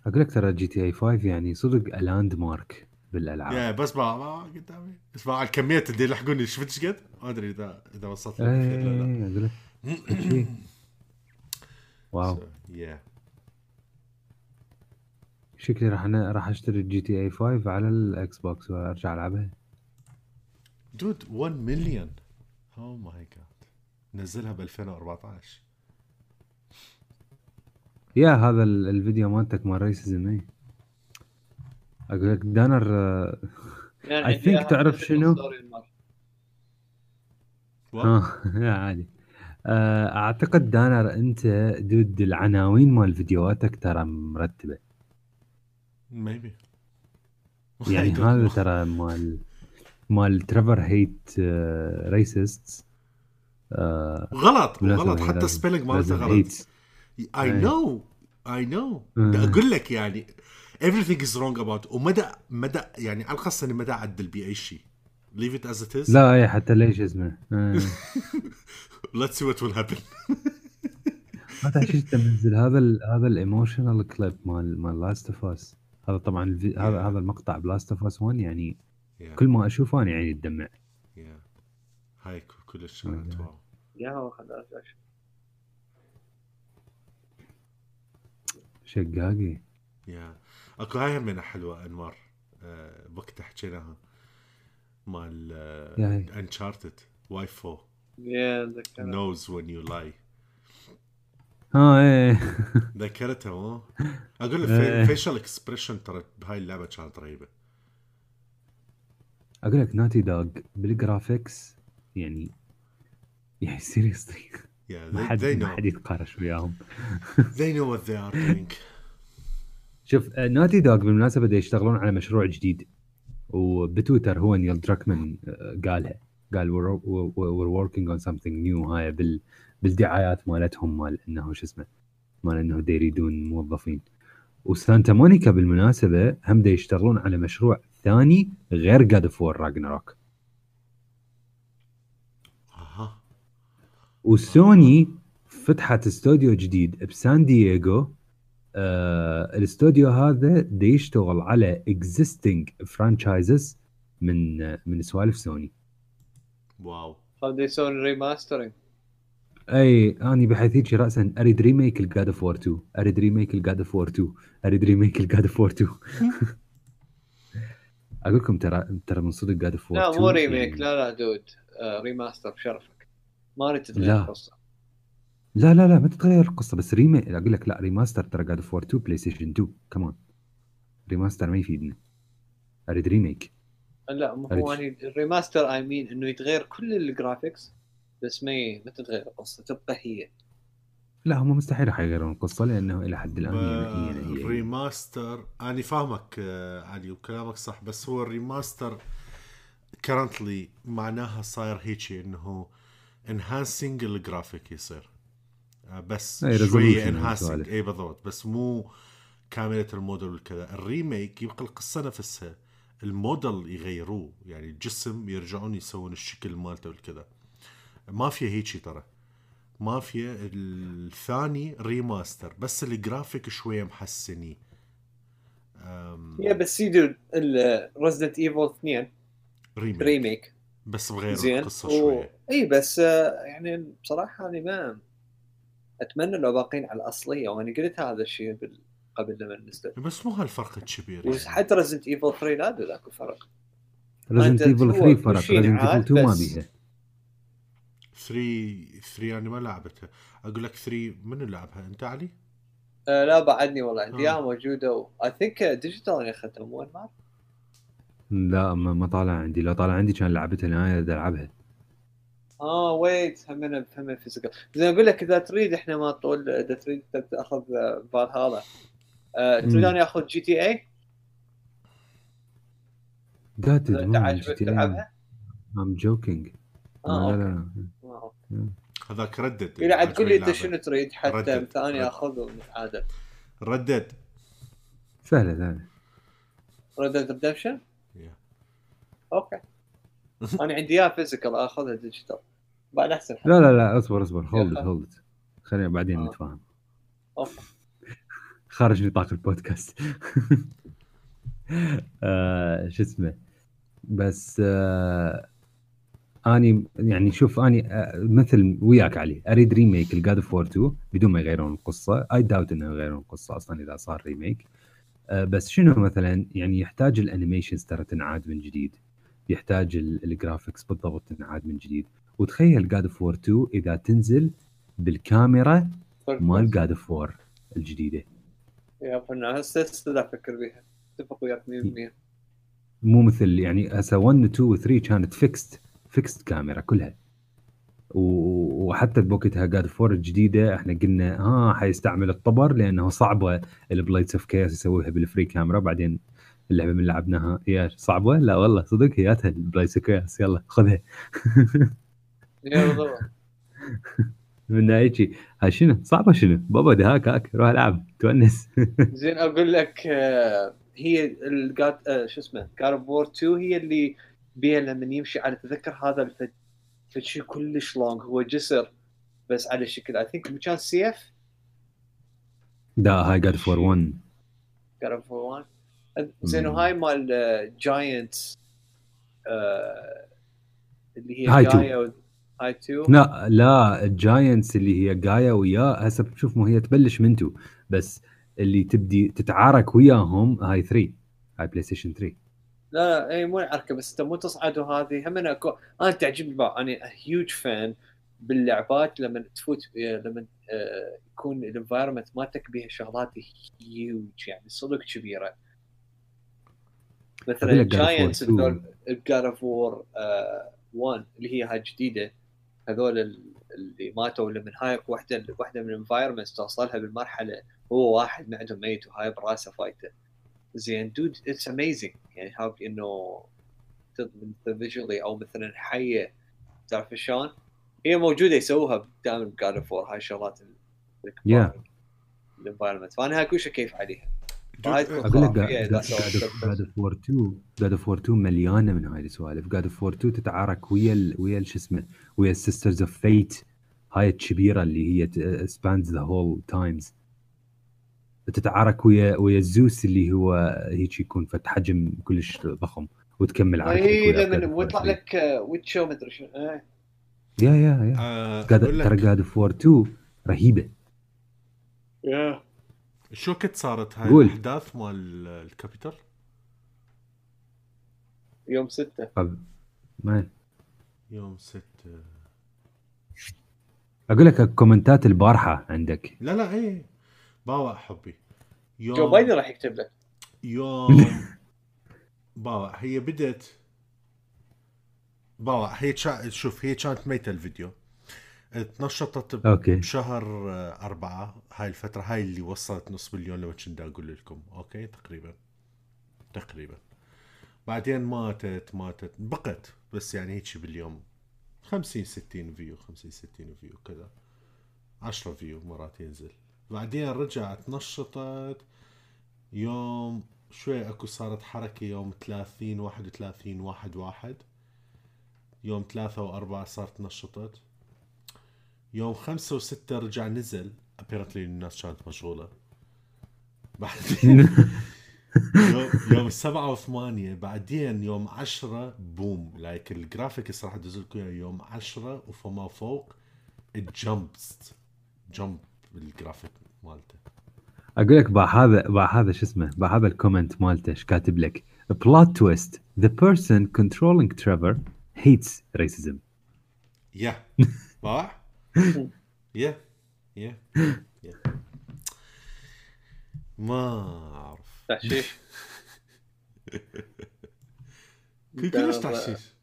أقول لك ترى GTA 5 يعني صدق landmark بالألعاب. يا بس ما ما قدامي. اسمع على الكمية اللي يلحقوني شفت إيش قد؟ ما أدري إذا إذا وصلت لا. أقول لك. wow. yeah شكلي راح راح أشتري GTA 5 على ال Xbox وأرجع ألعبها. dude 1 مليون oh my god نزلها ب 2014 yeah هذا الفيديو مالتك مال racism اي أقول لك دانر I think تعرف شنو؟ آه عادي. آه، أعتقد دانر أنت dude العناوين مال فيديوهاتك ترى مرتبة. maybe يعني هذا ترى مال مال تريفر hate racist غلط غلط. حتى spelling مالته غلط. اي نو اي نو أقول لك يعني everything is wrong about ومدى مدى يعني على الخاصة إني مدى أعدل باي شيء leave it as it is. لا اي حتى ليش اسمه let's see what will happen. هذا شو تنزل هذا ال هذا ال emotional clip مال مال Last of Us هذا طبعا. هذا هذا المقطع ب Last of Us 1 يعني yeah. كل ما أشوفه أنا يعني تدمع yeah. هاي كلش كانت wow. يا شقاقي. يا أكو هاي همينة حلوة انمار أه وقت حكيناها. مال انشارتد واي فو يا نوز وين يو لاي آه إيه. ذكرتها مو؟ أقول لك فيشل اكسبريشن ترى بهاي اللعبة كانت رهيبة. أقول لك ناتي دوغ بالجرافيكس يعني يعني سيريسلي ما حد ما حد يتقارش وياهم. They know what they are doing. شوف Naughty Dog بالمناسبة يشتغلون على مشروع جديد وبتويتر هو نيل دراكمان آه، قالها. قال we're working on something new هاي بال بالدعايات مالتهم مال إنه شو اسمه مال إنه دا يريدون موظفين. وسانتا مونيكا بالمناسبة هم دا يشتغلون على مشروع ثاني غير God of War Ragnarok وسوني فتحت استوديو جديد بسان دييغو. آه الاستوديو هذا دا يشتغل على existing franchises من من سوالف سوني. wow. هذا يسوون remastering أي أني بحيث هيك راسا أريد remake ال God of 2 أريد remake ال God of 2 أريد remake ال God of 2 أقول لكم ترى ترى من صدق God of 2 لا مو remake. يعني... لا لا dude. آه remaster بشرفك. ما تتغير القصة. لا لا لا ما تتغير القصة بس remake أقول لك لا remaster ترى God of 2 PlayStation 2 كمان remaster ما يفيدنا أريد remake لا هو يعني ال remaster I mean إنه يتغير كل الجرافيكس بس ما ما تتغير القصة. تبقى هي. لا هم مستحيل حيغيرون القصة لأنه إلى حد الآن هي هي, هي remaster أنا فاهمك آه، علي وكلامك صح بس هو ال remaster currently معناها صاير هيك إنه enhancing ال graphic يصير. آه، بس شوية enhancing اي بالضبط. بس مو كاملة الموديل وكذا ال remake يبقى القصة نفسها الموديل يغيروه يعني الجسم يرجعون يسوون الشكل مالته والكذا. مافيا هيجي ترى. مافيا الثاني remaster بس الجرافيك شوية محسني. يا بس سيدو Resident Evil 2 remake, remake. بس بغير القصة شوية. إي بس آه، يعني بصراحة أنا ما أتمنى لو باقين على الأصلية. وأنا قلت هذا الشيء قبل لما نزلت بس مو هالفرق الكبير يعني. وحتى Resident Evil 3 لا ذاك فرق Resident Evil 3 فرق. Resident Evil 2 ما بيها. 3 3 أنا ما لعبتها أقول لك 3 منو لعبها؟ أنت علي؟ آه لا بعدني والله. عندي اياها موجودة I think digital أنا اخذتها مو انمار لا ما, ما طالع عندي. لو طالع عندي كان لعبتها أنا العبها آه wait هم هم physical زين أقول لك إذا تريد إحنا ما طول إذا تريد تأخذ بال هذا. آه تريد اني اخذ GTA؟ مو GTA I'm joking آه لا لا. هذاك ردد. اذا عاد تقول لي انت شنو تريد حتى ثاني اخذ عادة. ردد. سهلة سهلة. Red Dead Redemption؟ okay. أنا عندي إياه physical أخذها digital بعد أحسن لا لا لا اصبر اصبر. hold hold خلينا بعدين آه. نتفاهم. okay. خارج نطاق البودكاست. آه شو اسمه؟ بس آه اني يعني شوف اني آه، مثل وياك علي اريد remake ال God of 2 بدون ما يغيرون القصة. اي داوت إنه يغيرون القصة أصلا إذا صار remake. آه بس شنو مثلا يعني يحتاج ال animations ترى تنعاد من جديد. يحتاج ال graphics بالضبط تنعاد من جديد. وتخيل God of 2 إذا تنزل بالكاميرا مال God of الجديدة. يا فنان هسه أفكر بيها اتفق وياك 100% مو مثل يعني هسه 1 2 و 3 كانت fixed fixed camera كلها. وحتى بوقتها God of War الجديده إحنا قلنا ها حيستعمل الطبر لأنه صعبة. ال Blades of Chaos يسويها بال free camera بعدين اللعبة من لعبناها. يا صعبة؟ لا والله صدق هياتها ال Blades of Chaos يلا خذها. من هيك هاي شنو؟ صعبة شنو؟ بابا ده هاك هاك روح العب تونس. زين أقول لك آه، هي ال God آه، شو اسمه؟ God of War 2 هي اللي بيها لما يمشي على تذكر هذا الفد فشي كلش long هو جسر بس على شكل I think مكان سيف لا هاي God of War 1 God of War 1 زين وهاي مال giant آه اللي هي هاي جايا هاي 2 لا لا ال giants اللي هي جايا وياه هسه بتشوف مو هي تبلش من 2 بس اللي تبدي تتعارك وياهم هاي 3 هاي PlayStation 3 لا لا اي مو العركه بس إنت مو تصعد وهذه هم أنا أكو... أنا تعجبني بقى أنا huge fan باللعبات لما تفوت لما آه، يكون ال environment مالتك بها شغلات هيوج يعني صدق كبيرة. مثلا giants God of War 1 اللي هي هاي الجديده هذول اللي ماتوا لما هاي واحدة واحدة من ال environments توصلها بالمرحلة هو واحد معده ميت وهاي براسه فايتة. زين. dude it's amazing يعني how إنه مثل visually أو مثلا حية. تعرف شلون؟ هي موجودة يسووها دائما ب God of هاي الشغلات ال environment فأنا هاي كل شيء كيف عليها. أقول لك جاد اوف وور 2 God of War 2 مليانة من هاي السوالف. جاد اوف وور 2 تتعارك ويا ال ويا شو اسمه ويا السيسترز اوف فيت هاي الكبيرة اللي هي سبانز ذا هول تايمز تتعارك ويا ويا زوس اللي هو هيك يكون فت حجم كلش ضخم وتكمل عارك اي لما ويطلع لك ويتشو مدري شو يا يا يا. آه ترى جاد اوف 2 رهيبة. يا. شو كنت صارت هاي قول. الأحداث مال الكابيتال؟ يوم 6 ما يوم 6 أقول لك الكومنتات البارحة عندك. لا لا إيه. باوع حبي. يوم جو بايدن راح يكتب لك. يوم باوع. هي بدت باوع. هي تشا... شوف هي كانت ميتة الفيديو. تنشطت okay. بشهر أربعة. هاي الفترة هاي اللي وصلت نص مليون لو كنت أقول لكم. okay؟ تقريبا. تقريبا. بعدين ماتت ماتت. بقت. بس يعني هيك باليوم. 50 60 view 50 60 view كذا. 10 view مرات ينزل. بعدين رجعت نشطت. يوم شوي اكو صارت حركة يوم 30 31 واحد واحد. يوم ثلاثة وأربعة صارت نشطت. يوم خمسة وستة رجع نزل. apparently الناس كانت مشغولة. بعدين يوم يوم سبعة وثمانية بعدين يوم عشرة boom like ال graphics راح ادز لكم يوم عشرة وفما فوق ال jumps jump بال graphic مالته. أقول لك بع هذا بع هذا شو اسمه بع هذا ال comment مالته إيش كاتب لك؟ plot twist the person controlling Trevor hates racism. yeah. باع؟ yeah. yeah. ما أعرف. تحشيش؟ كلش تحشيش؟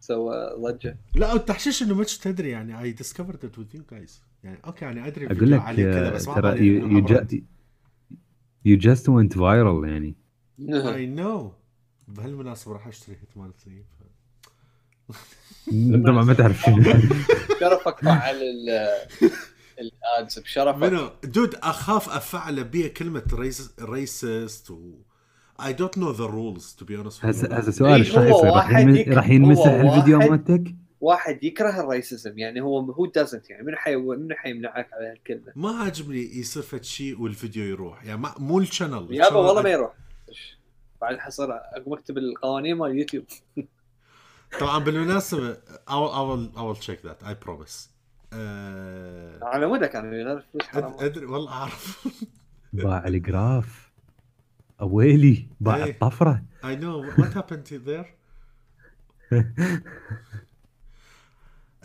سوى ضجة. لا التحشيش إنه مش تدري يعني. I discovered it with you guys يعني okay يعني أدري أقول لك كذا بس ترى you just went viral يعني. I know بهالمناسبة راح أشتري Hitman 3 طبعا ما تعرف شنو. شرفك فعل ال ads بشرفك. منو؟ dude أخاف افعله بيه كلمة race racist و I don't know the rules to be honest هسه هسه سؤال إيش راح يصير؟ راح ينمسح الفيديو مالتك؟ واحد يكره ال racism يعني هو هو doesn't يعني من حي من حيمنعك على هالكلمة؟ ما عجبني يصير فد شيء والفيديو يروح يعني ما مو ال channel يابا والله ما يروح. بعد حصر أقوم أكتب القوانين مال اليوتيوب طبعا بالمناسبة I will, I will check that I promise. أه... على مودك أنا أدري والله أعرف. باع ال graph. أويلي باع hey. الطفرة. Know. What happened there? آه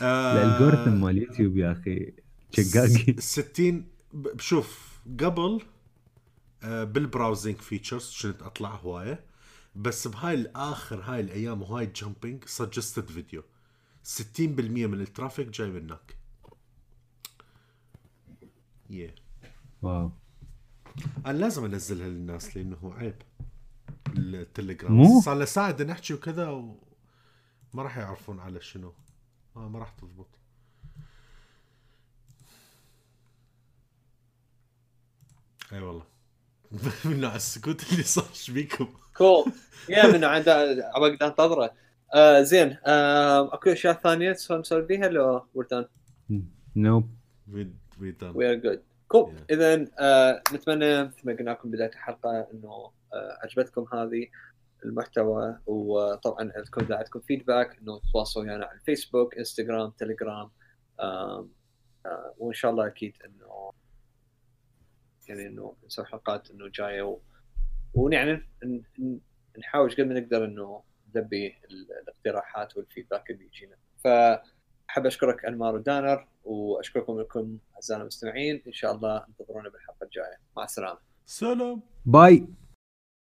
ال algorithm مال يوتيوب يا أخي شقاقي. 60 شوف قبل آه بال browsing features كنت أطلع هواية بس بهاي الآخر هاي الأيام وهاي ال jumping suggested video 60% من ال traffic جاي من هناك yeah. wow. أنا لازم أنزلها للناس لأنه عيب. التليجرام. صار له ساعه نحكي وكذا وما راح يعرفون على شنو. آه ما راح تضبط. أي والله. من نوع السكوت اللي صار إيش بيكم؟ كول يا من عند أبغى أنتظره. آه زين. آه أكو أشياء ثانية نسولف فيها لو وير دان؟ نوب وي دان وي ار جود كول اذا نتمنى مثل ما قلنا لكم بداية الحلقة إنه آه عجبتكم هذه. المحتوى وطبعا إذا عندكم فيدباك إنه تواصلوا ويانا على الفيسبوك انستغرام تليجرام وإن شاء الله أكيد إنه يعني إنه نسوي حلقات إنه جاية و... ويعني نحاول قد ما نقدر إنه نلبي الاقتراحات والفيدباك اللي يجينا. فأحب أشكرك انمار ودانر وأشكركم لكم اعزائنا المستمعين. إن شاء الله انتظرونا بالحلقة الجاية. مع السلامة. سلام. باي.